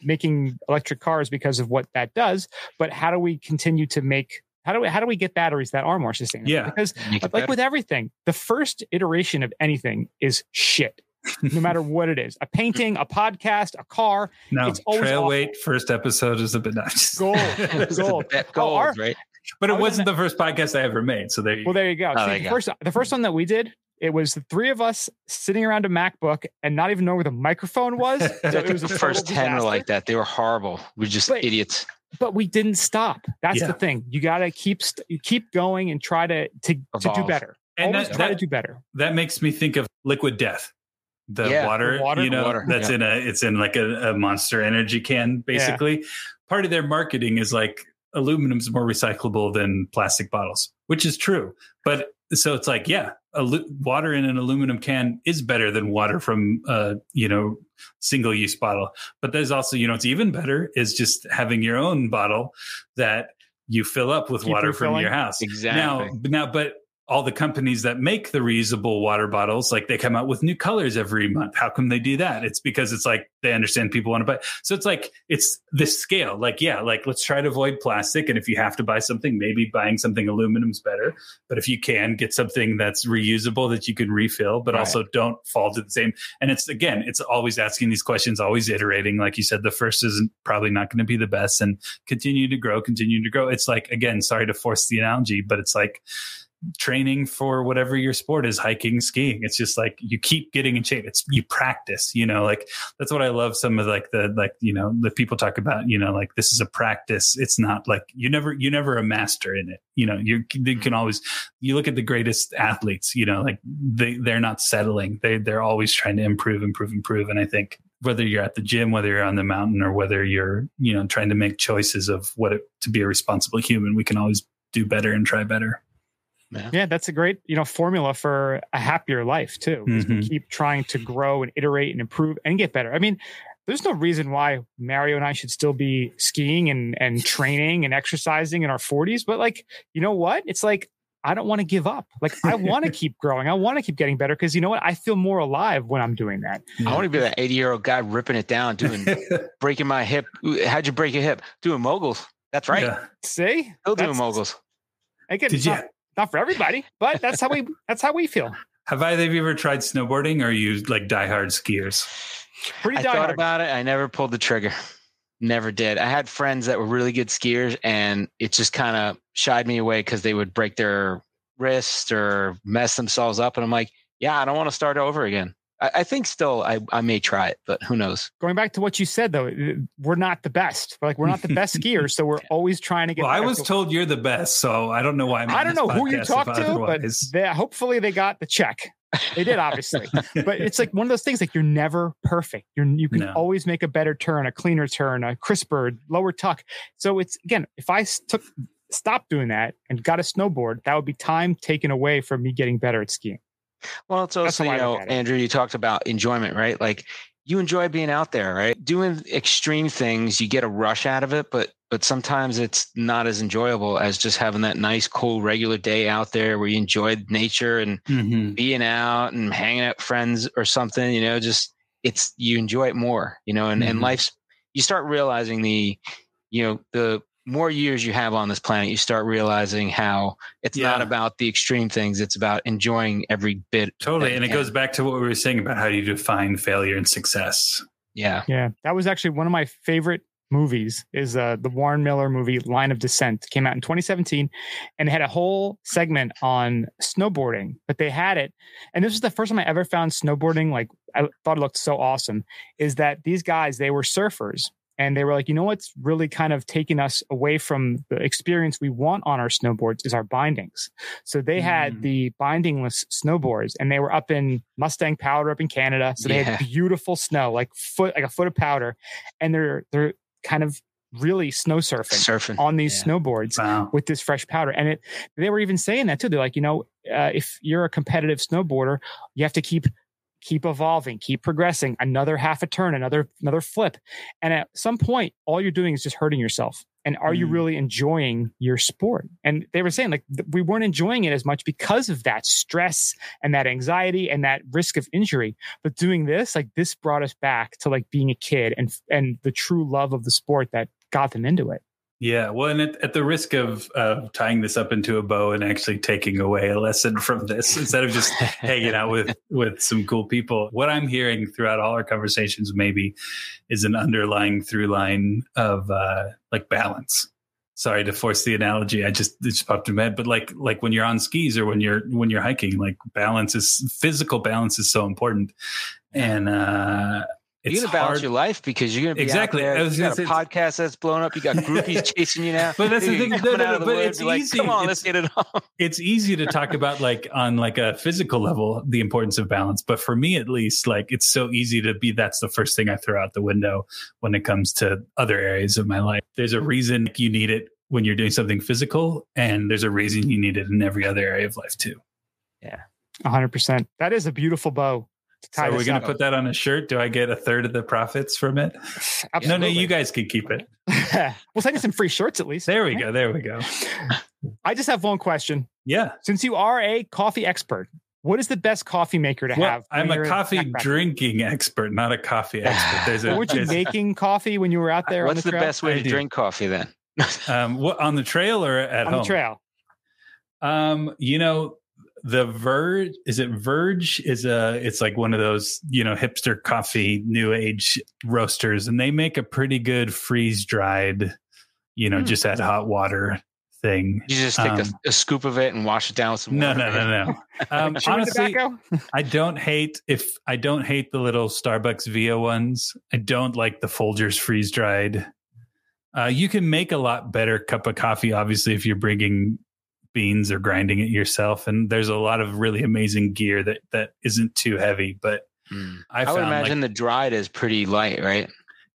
making electric cars because of what that does. But how do we continue to make how do we how do we get batteries that are more sustainable? Yeah. Because like better. with everything, the first iteration of anything is shit. no matter *laughs* what it is, a painting, a podcast, a car, Now, It's always trail awful. weight first episode is a bit nice. *laughs* gold, *laughs* This is gold. Oh, our- right? but it was wasn't the first podcast I ever made. So there you Well, there you go. Oh, See, there you the go. first the first one that we did, it was the three of us sitting around a MacBook and not even know where the microphone was. *laughs* So it was the first ten were like that. They were horrible. We're just But- idiots. But we didn't stop. That's Yeah. the thing. You got to keep st- you keep going and try to to to do better. And Always that- try to do better. that makes me think of liquid death. the Yeah, water, the water- you know, water, that's yeah. in a it's in like a, a monster energy can, basically. Part of their marketing is like aluminum's more recyclable than plastic bottles, which is true. But so it's like, yeah, alu- water in an aluminum can is better than water from a you know, single use bottle. But there's also, you know, it's even better is just having your own bottle that you fill up with Keep water from your house. Exactly. Now, now, but all the companies that make the reusable water bottles, like they come out with new colors every month. How come they do that? It's because it's like they understand people want to buy. So it's like it's this scale. Like, yeah, like let's try to avoid plastic. And if you have to buy something, maybe buying something aluminum's better. But if you can get something that's reusable that you can refill, but Right. also don't fall to the same. And it's again, it's always asking these questions, always iterating. Like you said, the first isn't probably not going to be the best and continue to grow, continue to grow. It's like, again, sorry to force the analogy, but it's like, training for whatever your sport is hiking skiing. It's just like you keep getting in shape. It's you practice you know like that's what i love some of like the like you know the people talk about you know like this is a practice. It's not like you never you never a master in it. You know you, you mm-hmm. can always you look at the greatest athletes you know like they they're not settling. They they're always trying to improve improve improve. And i think whether you're at the gym whether you're on the mountain or whether you're you know trying to make choices of what it to be a responsible human we can always do better and try better Yeah, that's a great, you know, formula for a happier life too. is Mhm. keep trying to grow and iterate and improve and get better. I mean, there's no reason why Mario and I should still be skiing and and training and exercising in our 40s, but like, you know what? It's like I don't want to give up. Like I want to *laughs* keep growing. I want to keep getting better because you know what? I feel more alive when I'm doing that. I want to be that 80 year old guy ripping it down, doing *laughs* breaking my hip. How'd you break your hip? Doing moguls. That's right. Yeah. See? Still doing That's- moguls. Again, Did it's you not, not for everybody, but that's how we *laughs* that's how we feel. have either of you ever tried snowboarding or are you like diehard skiers? Pretty I thought diehard. about it. I never pulled the trigger. Never did. I had friends that were really good skiers, and it just kind of shied me away because they would break their wrist or mess themselves up. And I'm like, yeah, I don't want to start over again. I, I think still I, I may try it, but who knows? going back to what you said though we're not the best. Like we're not the best *laughs* skiers so we're always trying to get Well, I was So- told you're the best, so I don't know why. I'm i don't know who you podcast talked if to but they, hopefully they got the check. They did obviously. *laughs* But it's like one of those things like you're never perfect. You're you can No. always make a better turn a cleaner turn a crisper lower tuck. So it's again if i took stopped doing that and got a snowboard that would be time taken away from me getting better at skiing Well, it's also, you know, look at it. Andrew, you talked about enjoyment, right? Like you enjoy being out there, right? Doing extreme things, you get a rush out of it, but but sometimes it's not as enjoyable as just having that nice, cool, regular day out there where you enjoyed nature and Mhm. being out and hanging out with friends or something, you know, just it's you enjoy it more, you know, and, and Mhm. life's you start realizing the, you know, the more years you have on this planet, you start realizing how it's not about the extreme things. It's about enjoying every bit. Totally. that And it goes back to what we were saying about how you define failure and success. Yeah. Yeah, that was actually one of my favorite movies. Is uh, the Warren Miller movie Line of Descent It came out in 2017, and it had a whole segment on snowboarding. But they had it, and this was the first time I ever found snowboarding. Like I thought it looked so awesome. Is that these guys? They were surfers. And they were like, you know what's really kind of taking us away from the experience we want on our snowboards is our bindings. So they had Mm. the bindingless snowboards, and they were up in Mustang Powder up in Canada. So they Yeah. had beautiful snow, like foot, like a foot of powder, and they're they're kind of really snow surfing Surfing. on these Yeah. snowboards Wow. with this fresh powder. And it they were even saying that too. They're like, you know, uh, if you're a competitive snowboarder, you have to keep keep evolving, keep progressing, another half a turn, another another flip. And at some point, all you're doing is just hurting yourself. And are you Mm. really enjoying your sport? And they were saying like th- we weren't enjoying it as much because of that stress and that anxiety and that risk of injury. But doing this, like this brought us back to like being a kid and and the true love of the sport that got them into it. Yeah. Well, and at, at the risk of uh, tying this up into a bow and actually taking away a lesson *laughs* from this, instead of just hanging out with with some cool people, what I'm hearing throughout all our conversations maybe is an underlying through line of uh, like balance. Sorry to force the analogy. I just it just popped in my head, but like like when you're on skis or when you're when you're hiking, like balance is physical balance is so important, and uh, it's you're gonna balance hard. your life because you're gonna be Exactly. Out there. I was you got a say- podcast that's blown up. You got groupies *laughs* chasing you now. But that's the thing. No, no, no, the but it's you're like, easy. Come on, It's- let's get it on. *laughs* it's easy to talk about like on like a physical level the importance of balance but for me at least like it's so easy to be that's the first thing i throw out the window when it comes to other areas of my life there's a reason you need it when you're doing something physical and there's a reason you need it in every other area of life too Yeah, 100%. That is a beautiful bow to tie so we're going to put that on a shirt do i get a third of the profits from it Absolutely. *sighs* no no you guys can keep it *laughs* we'll send you some free shirts at least. there we go there we go I just have one question. yeah Since you are a coffee expert, what is the best coffee maker to well, have? i'm a coffee backpacking? drinking expert not a coffee *laughs* expert there's a Weren't you there's- making coffee when you were out there What's on the, the best way I to do. drink coffee then? um what on the trail or at on home the trail? Um, you know, the Verve is it Verve is a it's like one of those, you know, hipster coffee new age roasters and they make a pretty good freeze dried, you know, Hmm. just add hot water thing. You just take Um, a, a scoop of it and wash it down with some No, water. no, no, no. *laughs* Um, honestly. I don't hate if I don't hate the little Starbucks Via ones. I don't like the Folgers freeze dried. Uh, you can make a lot better cup of coffee, obviously, if you're bringing beans or grinding it yourself. And there's a lot of really amazing gear that that isn't too heavy. But Mm. I, I, would imagine like, the dried is pretty light, right?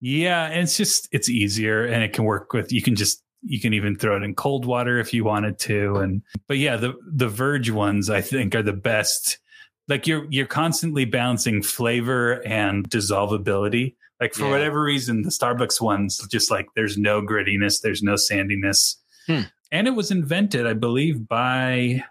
yeah, and it's just it's easier and it can work with. You can just you can even throw it in cold water if you wanted to. And but yeah, the the Verve ones I think are the best. Like you're you're constantly balancing flavor and dissolvability. Like for Yeah. whatever reason, the Starbucks ones just like there's no grittiness, there's no sandiness, Hmm. And it was invented, I believe, by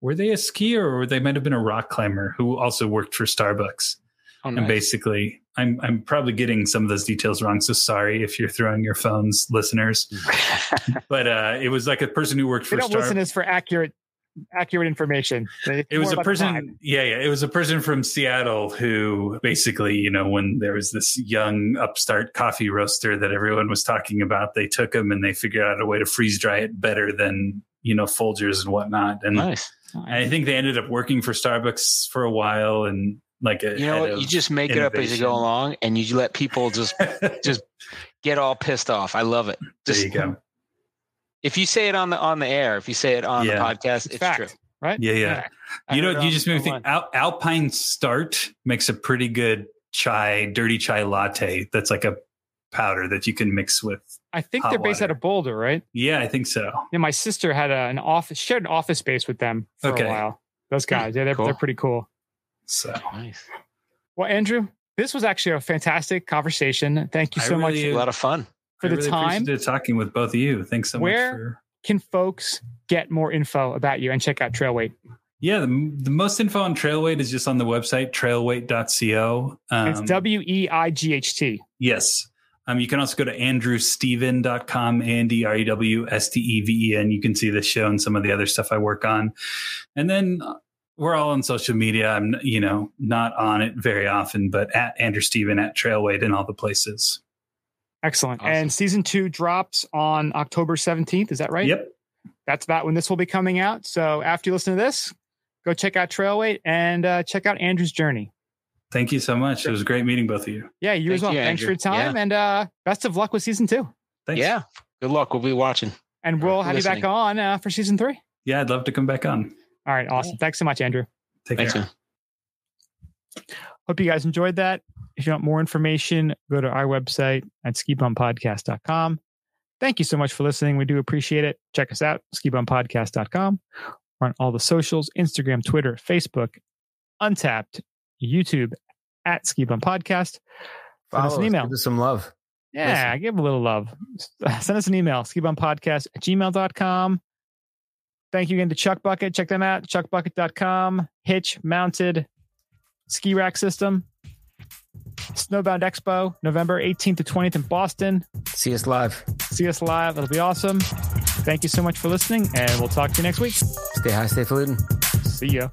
were they a skier or they might have been a rock climber who also worked for Starbucks. Oh, And basically, I'm I'm probably getting some of those details wrong. So sorry if you're throwing your phones, listeners. *laughs* But uh, it was like a person who worked They for don't Star. listen as for accurate accurate information. They- It was a about the vibe. person, yeah, yeah. It was a person from Seattle who basically, you know, when there was this young upstart coffee roaster that everyone was talking about, they took him and they figured out a way to freeze dry it better than you know Folgers and whatnot. And nice. I think they ended up working for Starbucks for a while and like a You know what? You just make it up as you go along, and you let people just *laughs* just get all pissed off. I love it. there you go. If you say it on the on the air, if you say it on Yeah. the podcast, it's, fact. true. right? Yeah, yeah. I you know, it you just made me think. Al- Alpine Start makes a pretty good chai, dirty chai latte. That's like a powder that you can mix with. I think Hot they're based water. out of Boulder, right? Yeah, I think so. Yeah, my sister had a, an office, shared an office space with them for Okay. a while. Those hmm. guys, yeah, they're, Cool. they're pretty cool. So Nice. Well, Andrew, this was actually a fantastic conversation. Thank you I so much uh, A lot of fun. For I the really time. talking with both of you. Thanks so Where- much for. Can folks get more info about you and check out Trailweight? Yeah, the, the most info on Trailweight is just on the website trailweight.co. Um, it's W E I G H T. Yes. Um, you can also go to andrewsteven.com, A-N-D-R-E-W-S-T-E-V-E-N. You can see the show and some of the other stuff I work on. And then we're all on social media. I'm, you know, not on it very often, but at Andrew Steven, at Trailweight and all the places. Excellent. Awesome. And season two drops on October 17th. Is that right? Yep. That's about when this will be coming out. So after you listen to this, go check out Trailweight and uh, check out Andrew's journey. Thank you so much. It was great meeting both of you. Yeah, you as well. you, Thanks for your Andrew. time and uh, best of luck with season two. Thanks. Yeah. Good luck. We'll be watching. And we'll for have you back on uh, for season three. Yeah, I'd love to come back on. All right, awesome. Thanks so much, Andrew. Take Thanks, care. man. Hope you guys enjoyed that. If you want more information, go to our website at skibumpodcast.com. Thank you so much for listening. We do appreciate it. Check us out, skibumpodcast.com. We're on all the socials Instagram, Twitter, Facebook, Untappd, YouTube at Ski Bum Podcast. Send us an email. Give us some love. Yeah, give a little love. Send us an email, skibumpodcast at gmail.com. Thank you again to Chuck Bucket. Check them out, chuckbucket.com. Hitch mounted ski rack system. Snowbound Expo, November 18th to 20th in Boston. See us live. See us live. It'll be awesome. Thank you so much for listening, and we'll talk to you next week. Stay high, stay falutin'. See ya.